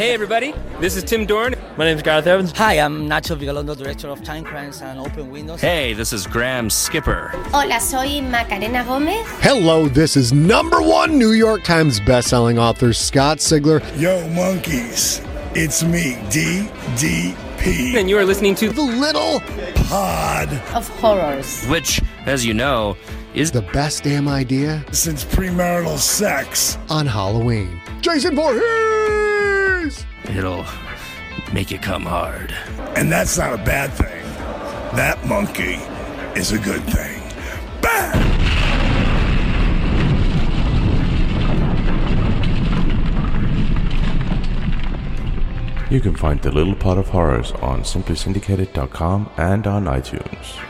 Hey everybody, this is Tim Dorn. My name is Gareth Evans. Hi, I'm Nacho Vigalondo, Director of Timecrimes and Open Windows. Hey, this is Graham Skipper. Hola, soy Macarena Gómez. Hello, this is number one New York Times bestselling author Scott Sigler. Yo, monkeys, it's me, DDP. And you are listening to The Little Pod of Horrors. Which, as you know, is the best damn idea since premarital sex on Halloween. Jason Voorhees! It'll make you come hard. And that's not a bad thing. That monkey is a good thing. Bam! You can find The Little Pod of Horrors on simplysyndicated.com and on iTunes.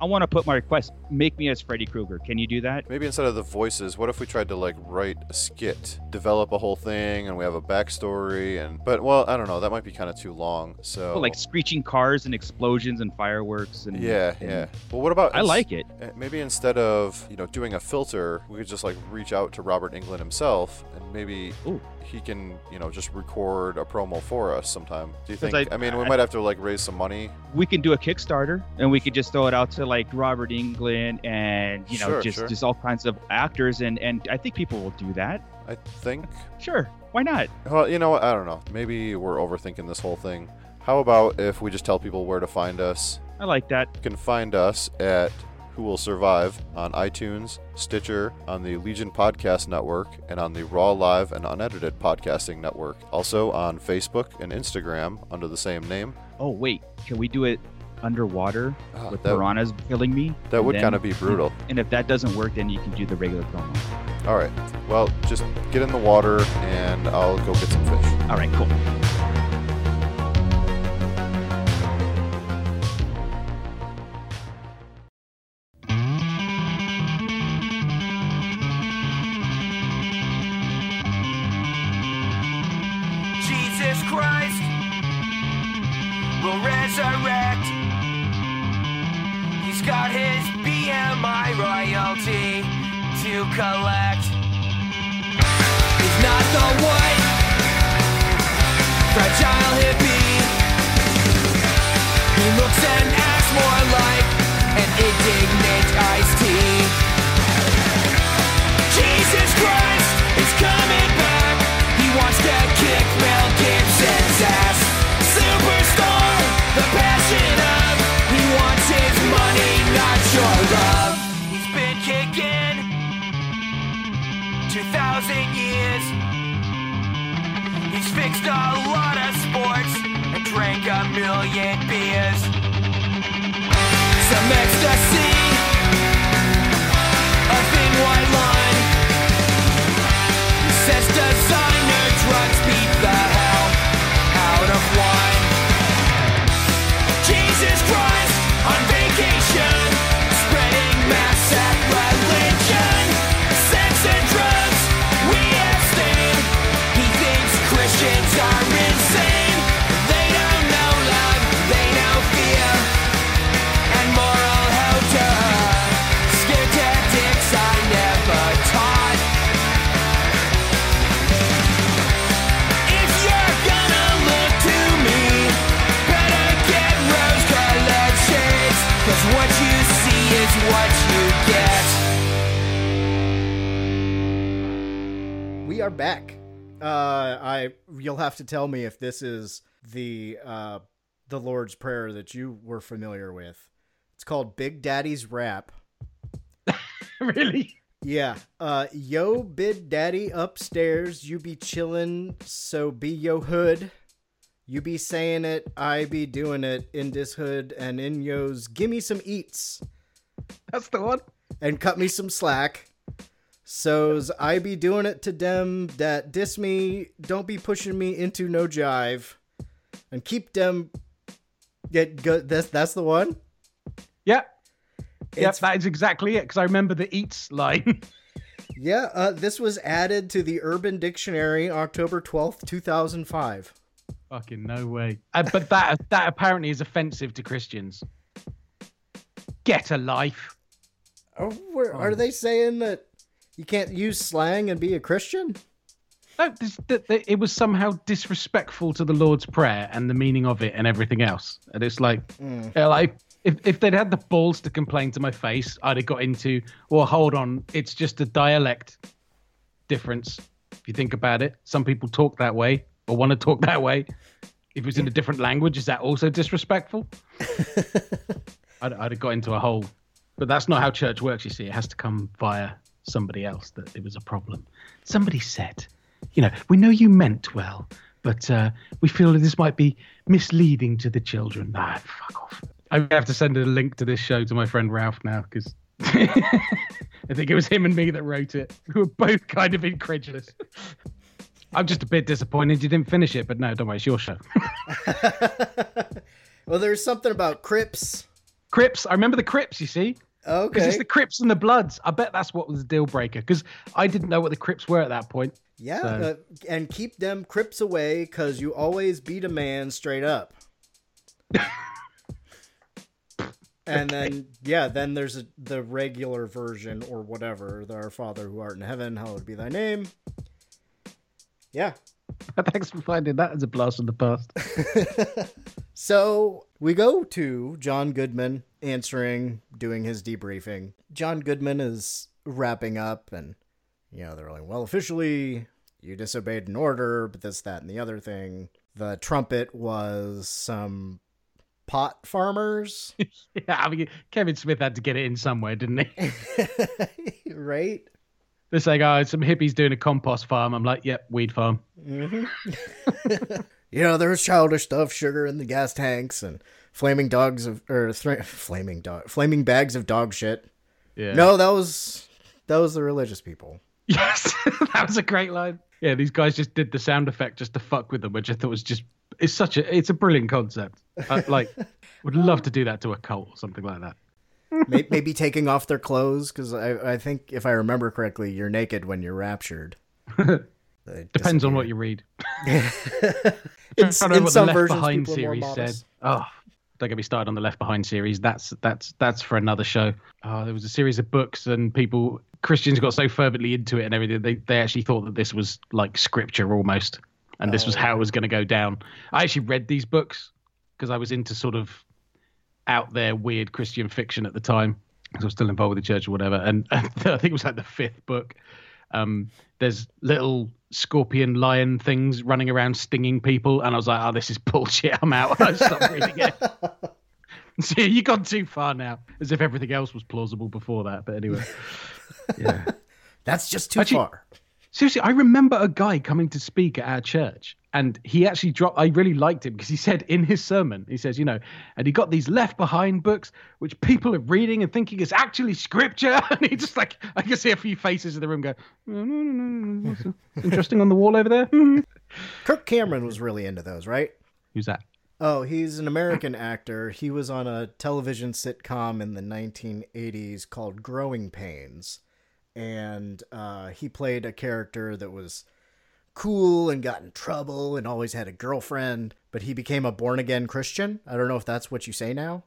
I want to put my request. Make me as Freddy Krueger. Can you do that? Maybe instead of the voices, what if we tried to like write a skit, develop a whole thing, and we have a backstory and but well I don't know that might be kind of too long. So Oh, like screeching cars and explosions and fireworks and Yeah, and- yeah. Well, what about? I like it. uh, Maybe instead of you know doing a filter, we could just like reach out to Robert Englund himself, and maybe he can you know just record a promo for us sometime. Do you think? I, I- mean, we I- might have to like raise some money. We can do a Kickstarter and we could just throw it out to like Robert Englund and you know Sure, just sure. just all kinds of actors and and I think people will do that. I think. Sure, why not? Well, you know? I don't know. Maybe we're overthinking this whole thing. How about if we just tell people where to find us? I like that. You can find us at Who Will Survive on iTunes, Stitcher, on the Legion Podcast Network, and on the Raw Live and Unedited Podcasting Network. Also on Facebook and Instagram under the same name. Oh wait, can we do it underwater with Ah, that- piranhas killing me? that would kinda be brutal. And if that doesn't work, then you can do the regular promo. All right. Well, just get in the water and I'll go get some fish. All right, cool. To collect. He's not the white, fragile hippie. He looks and acts more like an indignant iced tea. Jesus Christ is coming back. He wants to kick Mel He's fixed a lot of sports and drank a million beers. Some ecstasy, a thin white line. We are back. Uh, I you'll have to tell me if this is the uh, the Lord's Prayer that you were familiar with. It's called Big Daddy's Rap. really? Yeah. Uh, yo, bid daddy upstairs. You be chillin', so be yo hood. You be saying it, I be doing it in this hood and in yo's. Gimme some eats. That's the one. And cut me some slack. So's I be doing it to them that diss me. Don't be pushing me into no jive. And keep them. Get good. That's that's the one. Yeah. Yep, It's- that is exactly it. Because I remember the eats line. Yeah, uh, this was added to the Urban Dictionary October twelfth, two thousand five. Fucking no way. Uh, but that that apparently is offensive to Christians. Get a life. Oh, where, are they saying that you can't use slang and be a Christian? No, this, that, that it was somehow disrespectful to the Lord's Prayer and the meaning of it and everything else. And it's like, Mm. like if, if they'd had the balls to complain to my face, I'd have got into, well, hold on, it's just a dialect difference. If you think about it, some people talk that way or want to talk that way. If If it was in a different language, is that also disrespectful? I'd, I'd have got into a hole. but that's not how church works. You see, it has to come via somebody else that it was a problem. Somebody said, you know, we know you meant well, but uh, we feel that this might be misleading to the children. Ah, fuck off. I have to send a link to this show to my friend Ralph now because I think it was him and me that wrote it. We were both kind of incredulous. I'm just a bit disappointed you didn't finish it, but no, don't worry, it's your show. Well, there's something about Crips. Crips, I remember the Crips, you see? Because Okay. Cuz it's the Crips and the Bloods. I bet that's what was the deal breaker because I didn't know what the Crips were at that point. Yeah, So- uh, and keep them Crips away because you always beat a man straight up. and then, yeah, then there's a, the regular version or whatever. The Our Father who art in heaven, hallowed be thy name. Yeah. Thanks for finding that as a blast from the past. So we go to John Goodman answering, doing his debriefing. John Goodman is wrapping up, and, you know, they're like, well, officially, you disobeyed an order, but this, that, and the other thing. The trumpet was some pot farmers, yeah, I mean, Kevin Smith had to get it in somewhere, didn't he? right? They're saying, oh, some hippies doing a compost farm. I'm like, yep, weed farm. hmm you know, there was childish stuff, sugar in the gas tanks, and flaming dogs of, or th- flaming dog, flaming bags of dog shit. Yeah. No, that was that was the religious people. Yes, that was a great line. Yeah, these guys just did the sound effect just to fuck with them, which I thought was just it's such a it's a brilliant concept. I, uh, like, would love to do that to a cult or something like that. Maybe taking off their clothes because I, I think if I remember correctly, you're naked when you're raptured. They Depends on what you read. In- I'm trying to remember in some the Left versions, Behind people are more series said. modest. Oh, don't get me started on the Left Behind series. That's that's that's for another show. Oh, there was a series of books, and people Christians got so fervently into it and everything. They they actually thought that this was like scripture almost, and this was Oh. how it was going to go down. I actually read these books because I was into sort of out there weird Christian fiction at the time. because I was still involved with the church or whatever. And, I think it was like the fifth book. Um, there's little scorpion lion things running around stinging people, and I was like, "Oh, this is bullshit. I'm out." I stopped reading it. See, you've gone too far now, as if everything else was plausible before that. But anyway, yeah, that's just too Actually- far. Seriously, I remember a guy coming to speak at our church, and he actually dropped. I really liked him because he said in his sermon, he says, you know, and he got these left behind books which people are reading and thinking is actually scripture, and he just like I can see a few faces in the room go, no, no, no, no, no, interesting on the wall over there. Kirk Cameron was really into those, right? Who's that? Oh, he's an American actor. He was on a television sitcom in the 1980s called Growing Pains. And uh, he played a character that was cool and got in trouble and always had a girlfriend, but he became a born again Christian. I don't know if that's what you say now.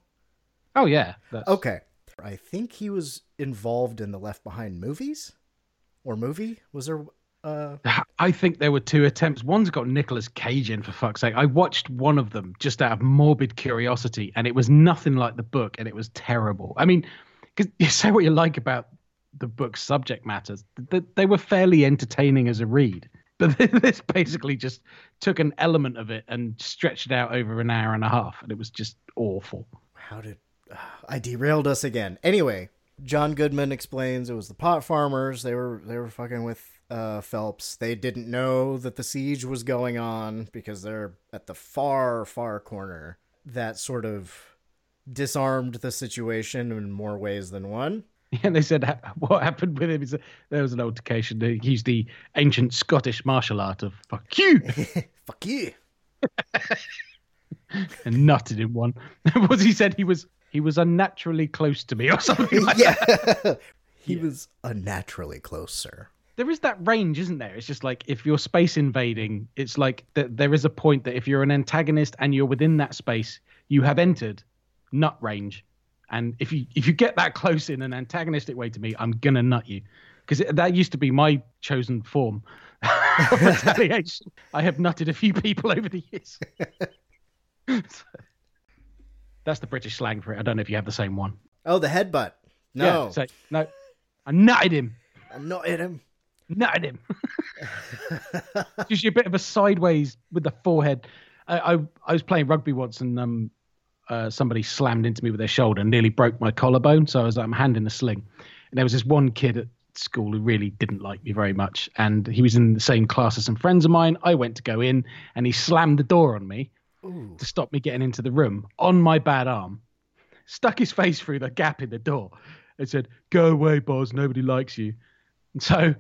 Oh yeah, that's... Okay. I think he was involved in the Left Behind movies or movie. Was there uh I think there were two attempts. One's got Nicolas Cage in, for fuck's sake. I watched one of them just out of morbid curiosity, and it was nothing like the book, and it was terrible. I mean, because you say what you like about the book's subject matters, th- they were fairly entertaining as a read. But this basically just took an element of it and stretched it out over an hour and a half, and it was just awful. how did I derailed us again. Anyway, John Goodman explains it was the pot farmers. They were they were fucking with uh, Phelps. They didn't know that the siege was going on because they're at the far far corner. That sort of disarmed the situation in more ways than one. And they said what happened with him is that there was an altercation. He used the ancient Scottish martial art of fuck you. Fuck you. and nutted in one. was he said he was he was unnaturally close to me or something like yeah. that. he was unnaturally close, sir. There is that range, isn't there? It's just like if you're space invading, it's like that there is a point that if you're an antagonist and you're within that space, you have entered nut range. And if you if you get that close in an antagonistic way to me, I'm gonna nut you. Because that used to be my chosen form of retaliation. I have nutted a few people over the years. That's the British slang for it. I don't know if you have the same one. Oh, the headbutt. No, Yeah, so, no. I nutted him. I'm not him. Nutted him. Usually a bit of a sideways with the forehead. I, I I was playing rugby once and um uh, somebody slammed into me with their shoulder and nearly broke my collarbone. So I was like, I'm hand in a sling. And there was this one kid at school who really didn't like me very much. And he was in the same class as some friends of mine. I went to go in and he slammed the door on me to stop me getting into the room on my bad arm, stuck his face through the gap in the door and said, Go away, Boz. Nobody likes you. And so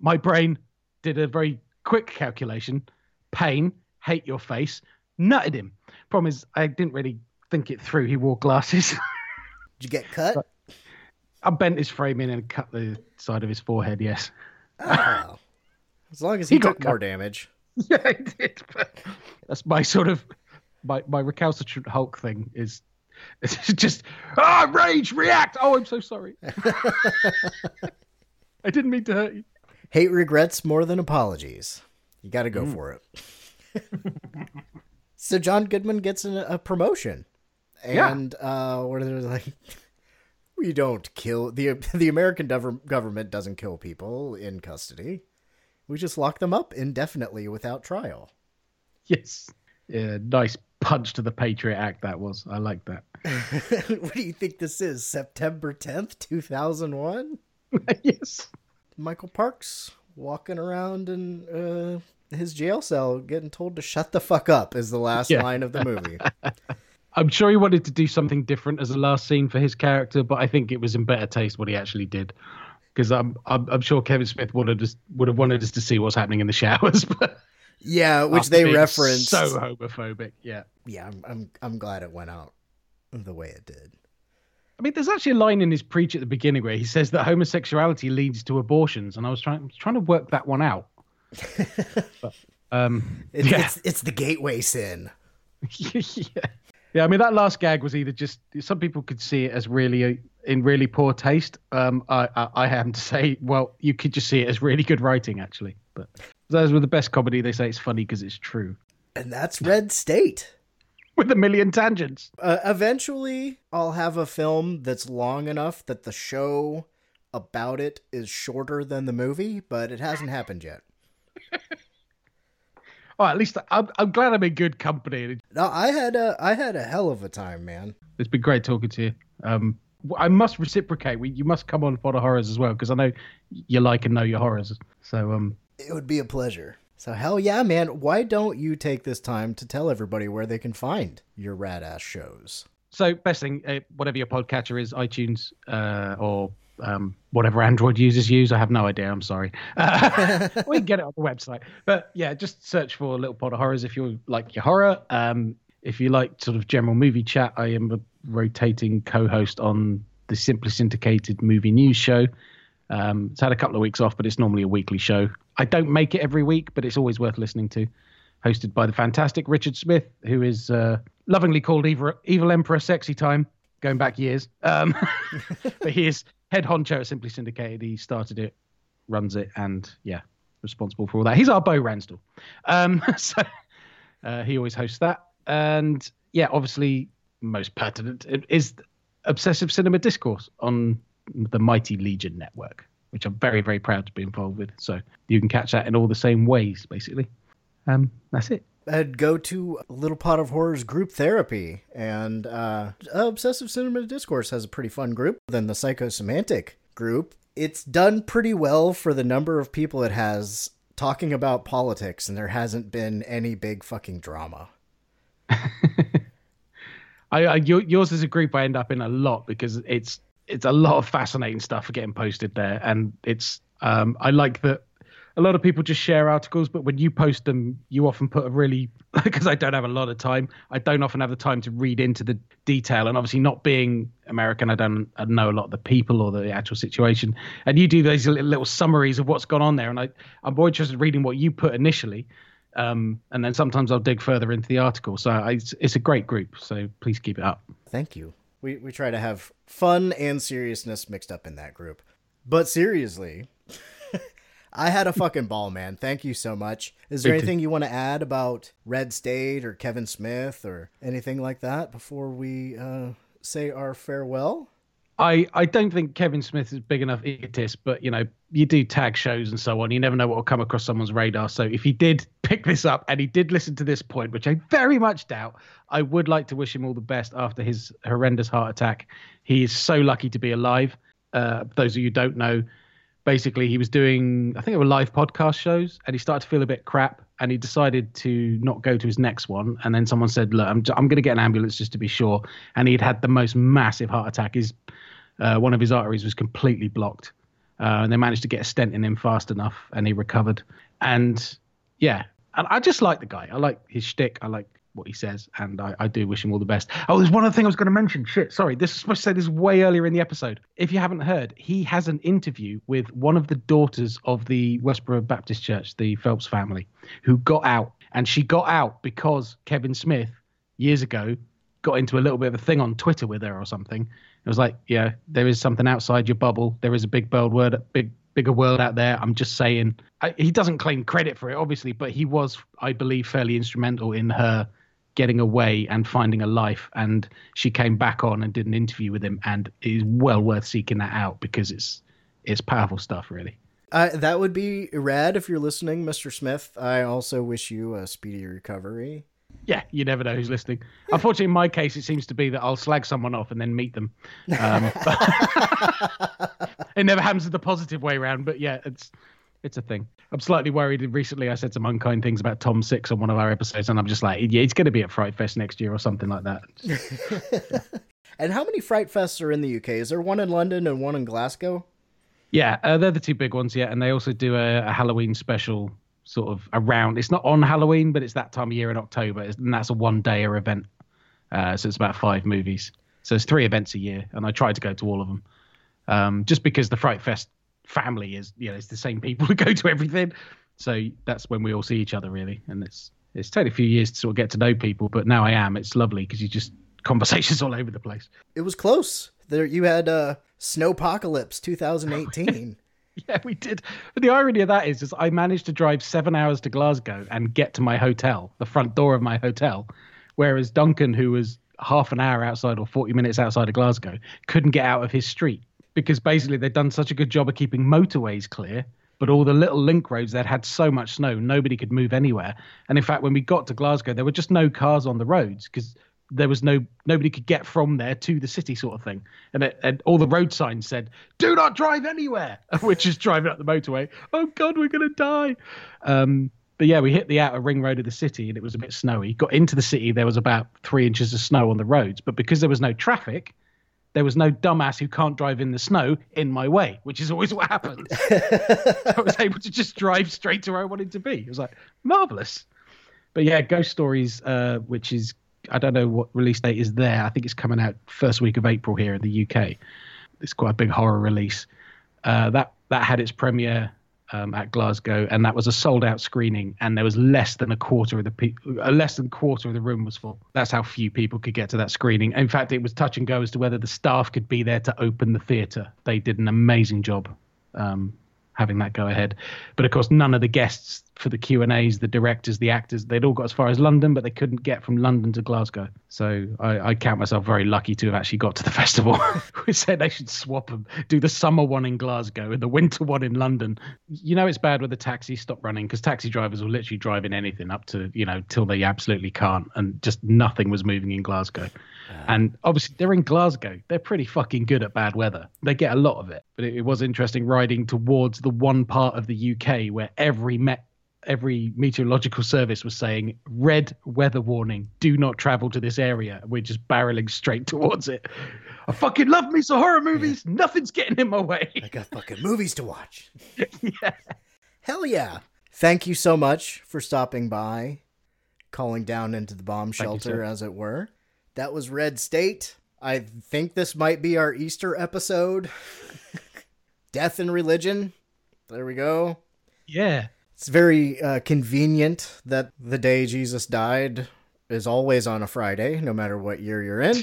my brain did a very quick calculation pain, hate your face, nutted him. Problem is, I didn't really think it through. He wore glasses. Did you get cut? I bent his frame in and cut the side of his forehead. Yes. Oh. As long as he, He got took more cut. damage. Yeah, I did. But that's my sort of my my recalcitrant Hulk thing is. It's just ah rage react. Oh, I'm so sorry. I didn't mean to hurt you. Hate regrets more than apologies. You got to go Mm. for it. so John Goodman gets a, a promotion, Yeah. and uh, what are they like? We don't kill the the American gov- government doesn't kill people in custody. We just lock them up indefinitely without trial. Yes. Yeah, nice punch to the Patriot Act that was. I like that. what do you think this is? September tenth, two thousand one. yes. Michael Parks walking around in uh, his jail cell, getting told to shut the fuck up. Is the last Yeah. line of the movie. I'm sure he wanted to do something different as a last scene for his character, but I think it was in better taste what he actually did. Because I'm, I'm I'm sure Kevin Smith wanted us would have wanted us to see what's happening in the showers, but Yeah, which they referenced. so homophobic. Yeah, yeah, I'm, I'm I'm glad it went out the way it did. I mean, there's actually a line in his preach at the beginning where he says that homosexuality leads to abortions, and I was trying trying to work that one out. But, um, It's, yeah. it's it's the gateway sin. yeah. Yeah, I mean that last gag was either just some people could see it as really in really poor taste. Um, I, I I happen to say, well, you could just see it as really good writing actually. But those were the best comedy. They say it's funny because it's true. And that's Red State. With a million tangents. Uh, eventually, I'll have a film that's long enough that the show about it is shorter than the movie, but it hasn't happened yet. Oh, at least I'm, I'm glad I'm in good company. No, I had a I had a hell of a time, man. It's been great talking to you. Um, I must reciprocate. We, you must come on for the horrors as well because I know you like and know your horrors. So um, It would be a pleasure. So hell yeah, man. Why don't you take this time to tell everybody where they can find your rad ass shows? So best thing, uh, whatever your podcatcher is, iTunes uh, or um, whatever Android users use. I have no idea. I'm sorry. Uh, we can get it on the website. But yeah, just search for Little Pod of Horrors if you like your horror. Um, if you like sort of general movie chat, I am a rotating co-host on the Simply Syndicated Movie News Show. Um, it's had a couple of weeks off, but it's normally a weekly show. I don't make it every week, but it's always worth listening to. Hosted by the fantastic Richard Smith, who is uh, lovingly called Evil, Evil Emperor Sexy Time, going back years. Um, but he is head honcho at Simply Syndicated. He started it, runs it, and yeah, responsible for all that. He's our Bo Ransdell. Um, so uh, he always hosts that. And yeah, obviously, most pertinent is Obsessive Cinema Discourse on the Mighty Legion Network, which I'm very, very proud to be involved with. So you can catch that in all the same ways, basically. Um, that's it. I'd go to Little Pod of Horrors group therapy, and uh, Obsessive Cinema Discourse has a pretty fun group. Then the Psychosemantic group, it's done pretty well for the number of people it has talking about politics, and there hasn't been any big fucking drama. I, I yours is a group I end up in a lot because it's it's a lot of fascinating stuff getting posted there, and it's um I like that a lot of people just share articles, but when you post them, you often put a really because I don't have a lot of time. I don't often have the time to read into the detail, and obviously not being American, I don't I know a lot of the people or the actual situation. And you do these little, summaries of what's gone on there, and I I'm more interested in reading what you put initially. Um, and then sometimes I'll dig further into the article. So I, it's, it's a great group. So please keep it up. Thank you. We, we try to have fun and seriousness mixed up in that group. But seriously, I had a fucking ball, man. Thank you so much. Is there Me too. anything you want to add about Red State or Kevin Smith or anything like that before we uh, say our farewell? I, I don't think Kevin Smith is big enough egotist, but you know, you do tag shows and so on. You never know what will come across someone's radar. So if he did pick this up and he did listen to this point, which I very much doubt, I would like to wish him all the best after his horrendous heart attack. He is so lucky to be alive. Uh, those of you who don't know, basically he was doing I think it were live podcast shows, and he started to feel a bit crap, and he decided to not go to his next one. And then someone said, "Look, I'm I'm going to get an ambulance just to be sure." And he'd had the most massive heart attack. His uh, one of his arteries was completely blocked, uh, and they managed to get a stent in him fast enough, and he recovered. And yeah, and I just like the guy. I like his shtick. I like what he says, and I, I do wish him all the best. Oh, there's one other thing I was going to mention. Shit, sorry. This is supposed to say this way earlier in the episode. If you haven't heard, he has an interview with one of the daughters of the Westboro Baptist Church, the Phelps family, who got out, and she got out because Kevin Smith years ago got into a little bit of a thing on Twitter with her or something. It was like, yeah, there is something outside your bubble. There is a big world word, big bigger world out there. I'm just saying. I, he doesn't claim credit for it, obviously, but he was, I believe, fairly instrumental in her getting away and finding a life. And she came back on and did an interview with him, and it is well worth seeking that out because it's it's powerful stuff, really. Uh, that would be rad if you're listening, Mr. Smith. I also wish you a speedy recovery. Yeah, you never know who's listening. Unfortunately, in my case, it seems to be that I'll slag someone off and then meet them. Um, it never happens in the positive way around, but yeah, it's it's a thing. I'm slightly worried. Recently, I said some unkind things about Tom Six on one of our episodes, and I'm just like, yeah, he's going to be at Fright Fest next year or something like that. and how many Fright Fests are in the UK? Is there one in London and one in Glasgow? Yeah, uh, they're the two big ones. Yeah, and they also do a, a, Halloween special sort of around. It's not on Halloween, but it's that time of year in October, and that's a one-dayer event. Uh, so it's about five movies. So it's three events a year, and I try to go to all of them, um, just because the Fright Fest family is you know it's the same people who go to everything. So that's when we all see each other really. And it's it's taken a few years to sort of get to know people but now i am. It's lovely because you just conversations all over the place. It was close. There you had uh snowpocalypse 2018 yeah we did. But the irony of that is is i managed to drive seven hours to glasgow and get to my hotel the front door of my hotel whereas duncan who was half an hour outside or 40 minutes outside of glasgow couldn't get out of his street because basically they'd done such a good job of keeping motorways clear, but all the little link roads that had so much snow, nobody could move anywhere. And in fact, when we got to Glasgow, there were just no cars on the roads because there was no nobody could get from there to the city, sort of thing. And, it, and all the road signs said, "Do not drive anywhere," which is driving up the motorway. Oh God, we're gonna die. Um, but yeah, we hit the outer ring road of the city and it was a bit snowy. Got into the city, there was about three inches of snow on the roads, but because there was no traffic, there was no dumbass who can't drive in the snow in my way, which is always what happens. I was able to just drive straight to where I wanted to be. It was like marvelous. But yeah, Ghost Stories, uh, which is I don't know what release date is there. I think it's coming out first week of April here in the UK. It's quite a big horror release. Uh, that that had its premiere um, at Glasgow, and that was a sold out screening, and there was less than a quarter of the people, uh, less than quarter of the room was full. That's how few people could get to that screening. In fact, it was touch and go as to whether the staff could be there to open the theatre. They did an amazing job um, having that go ahead, but of course, none of the guests for the Q and A's, the directors, the actors, they'd all got as far as London, but they couldn't get from London to Glasgow. So I, I count myself very lucky to have actually got to the festival. we said they should swap them, do the summer one in Glasgow and the winter one in London. You know it's bad when the taxis stop running because taxi drivers will literally drive in anything up to you know till they absolutely can't, and just nothing was moving in Glasgow. And obviously they're in Glasgow. They're pretty fucking good at bad weather. They get a lot of it. But it, it was interesting riding towards the one part of the UK where every met every meteorological service was saying red weather warning do not travel to this area. We're just barreling straight towards it. I fucking love me some horror movies. Yeah. nothing's getting in my way. I got fucking movies to watch. Yeah. Hell yeah. Thank you so much for stopping by calling down into the bomb shelter you, as it were. That was red state. I think this might be our easter episode. Death and religion. There we go. Yeah it's very uh, convenient that the day Jesus died is always on a Friday, no matter what year you're in.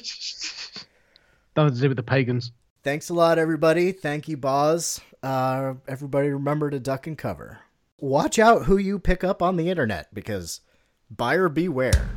Nothing to do with the pagans. Thanks a lot, everybody. Thank you, Boz. Uh, everybody remember to duck and cover. Watch out who you pick up on the internet because buyer beware.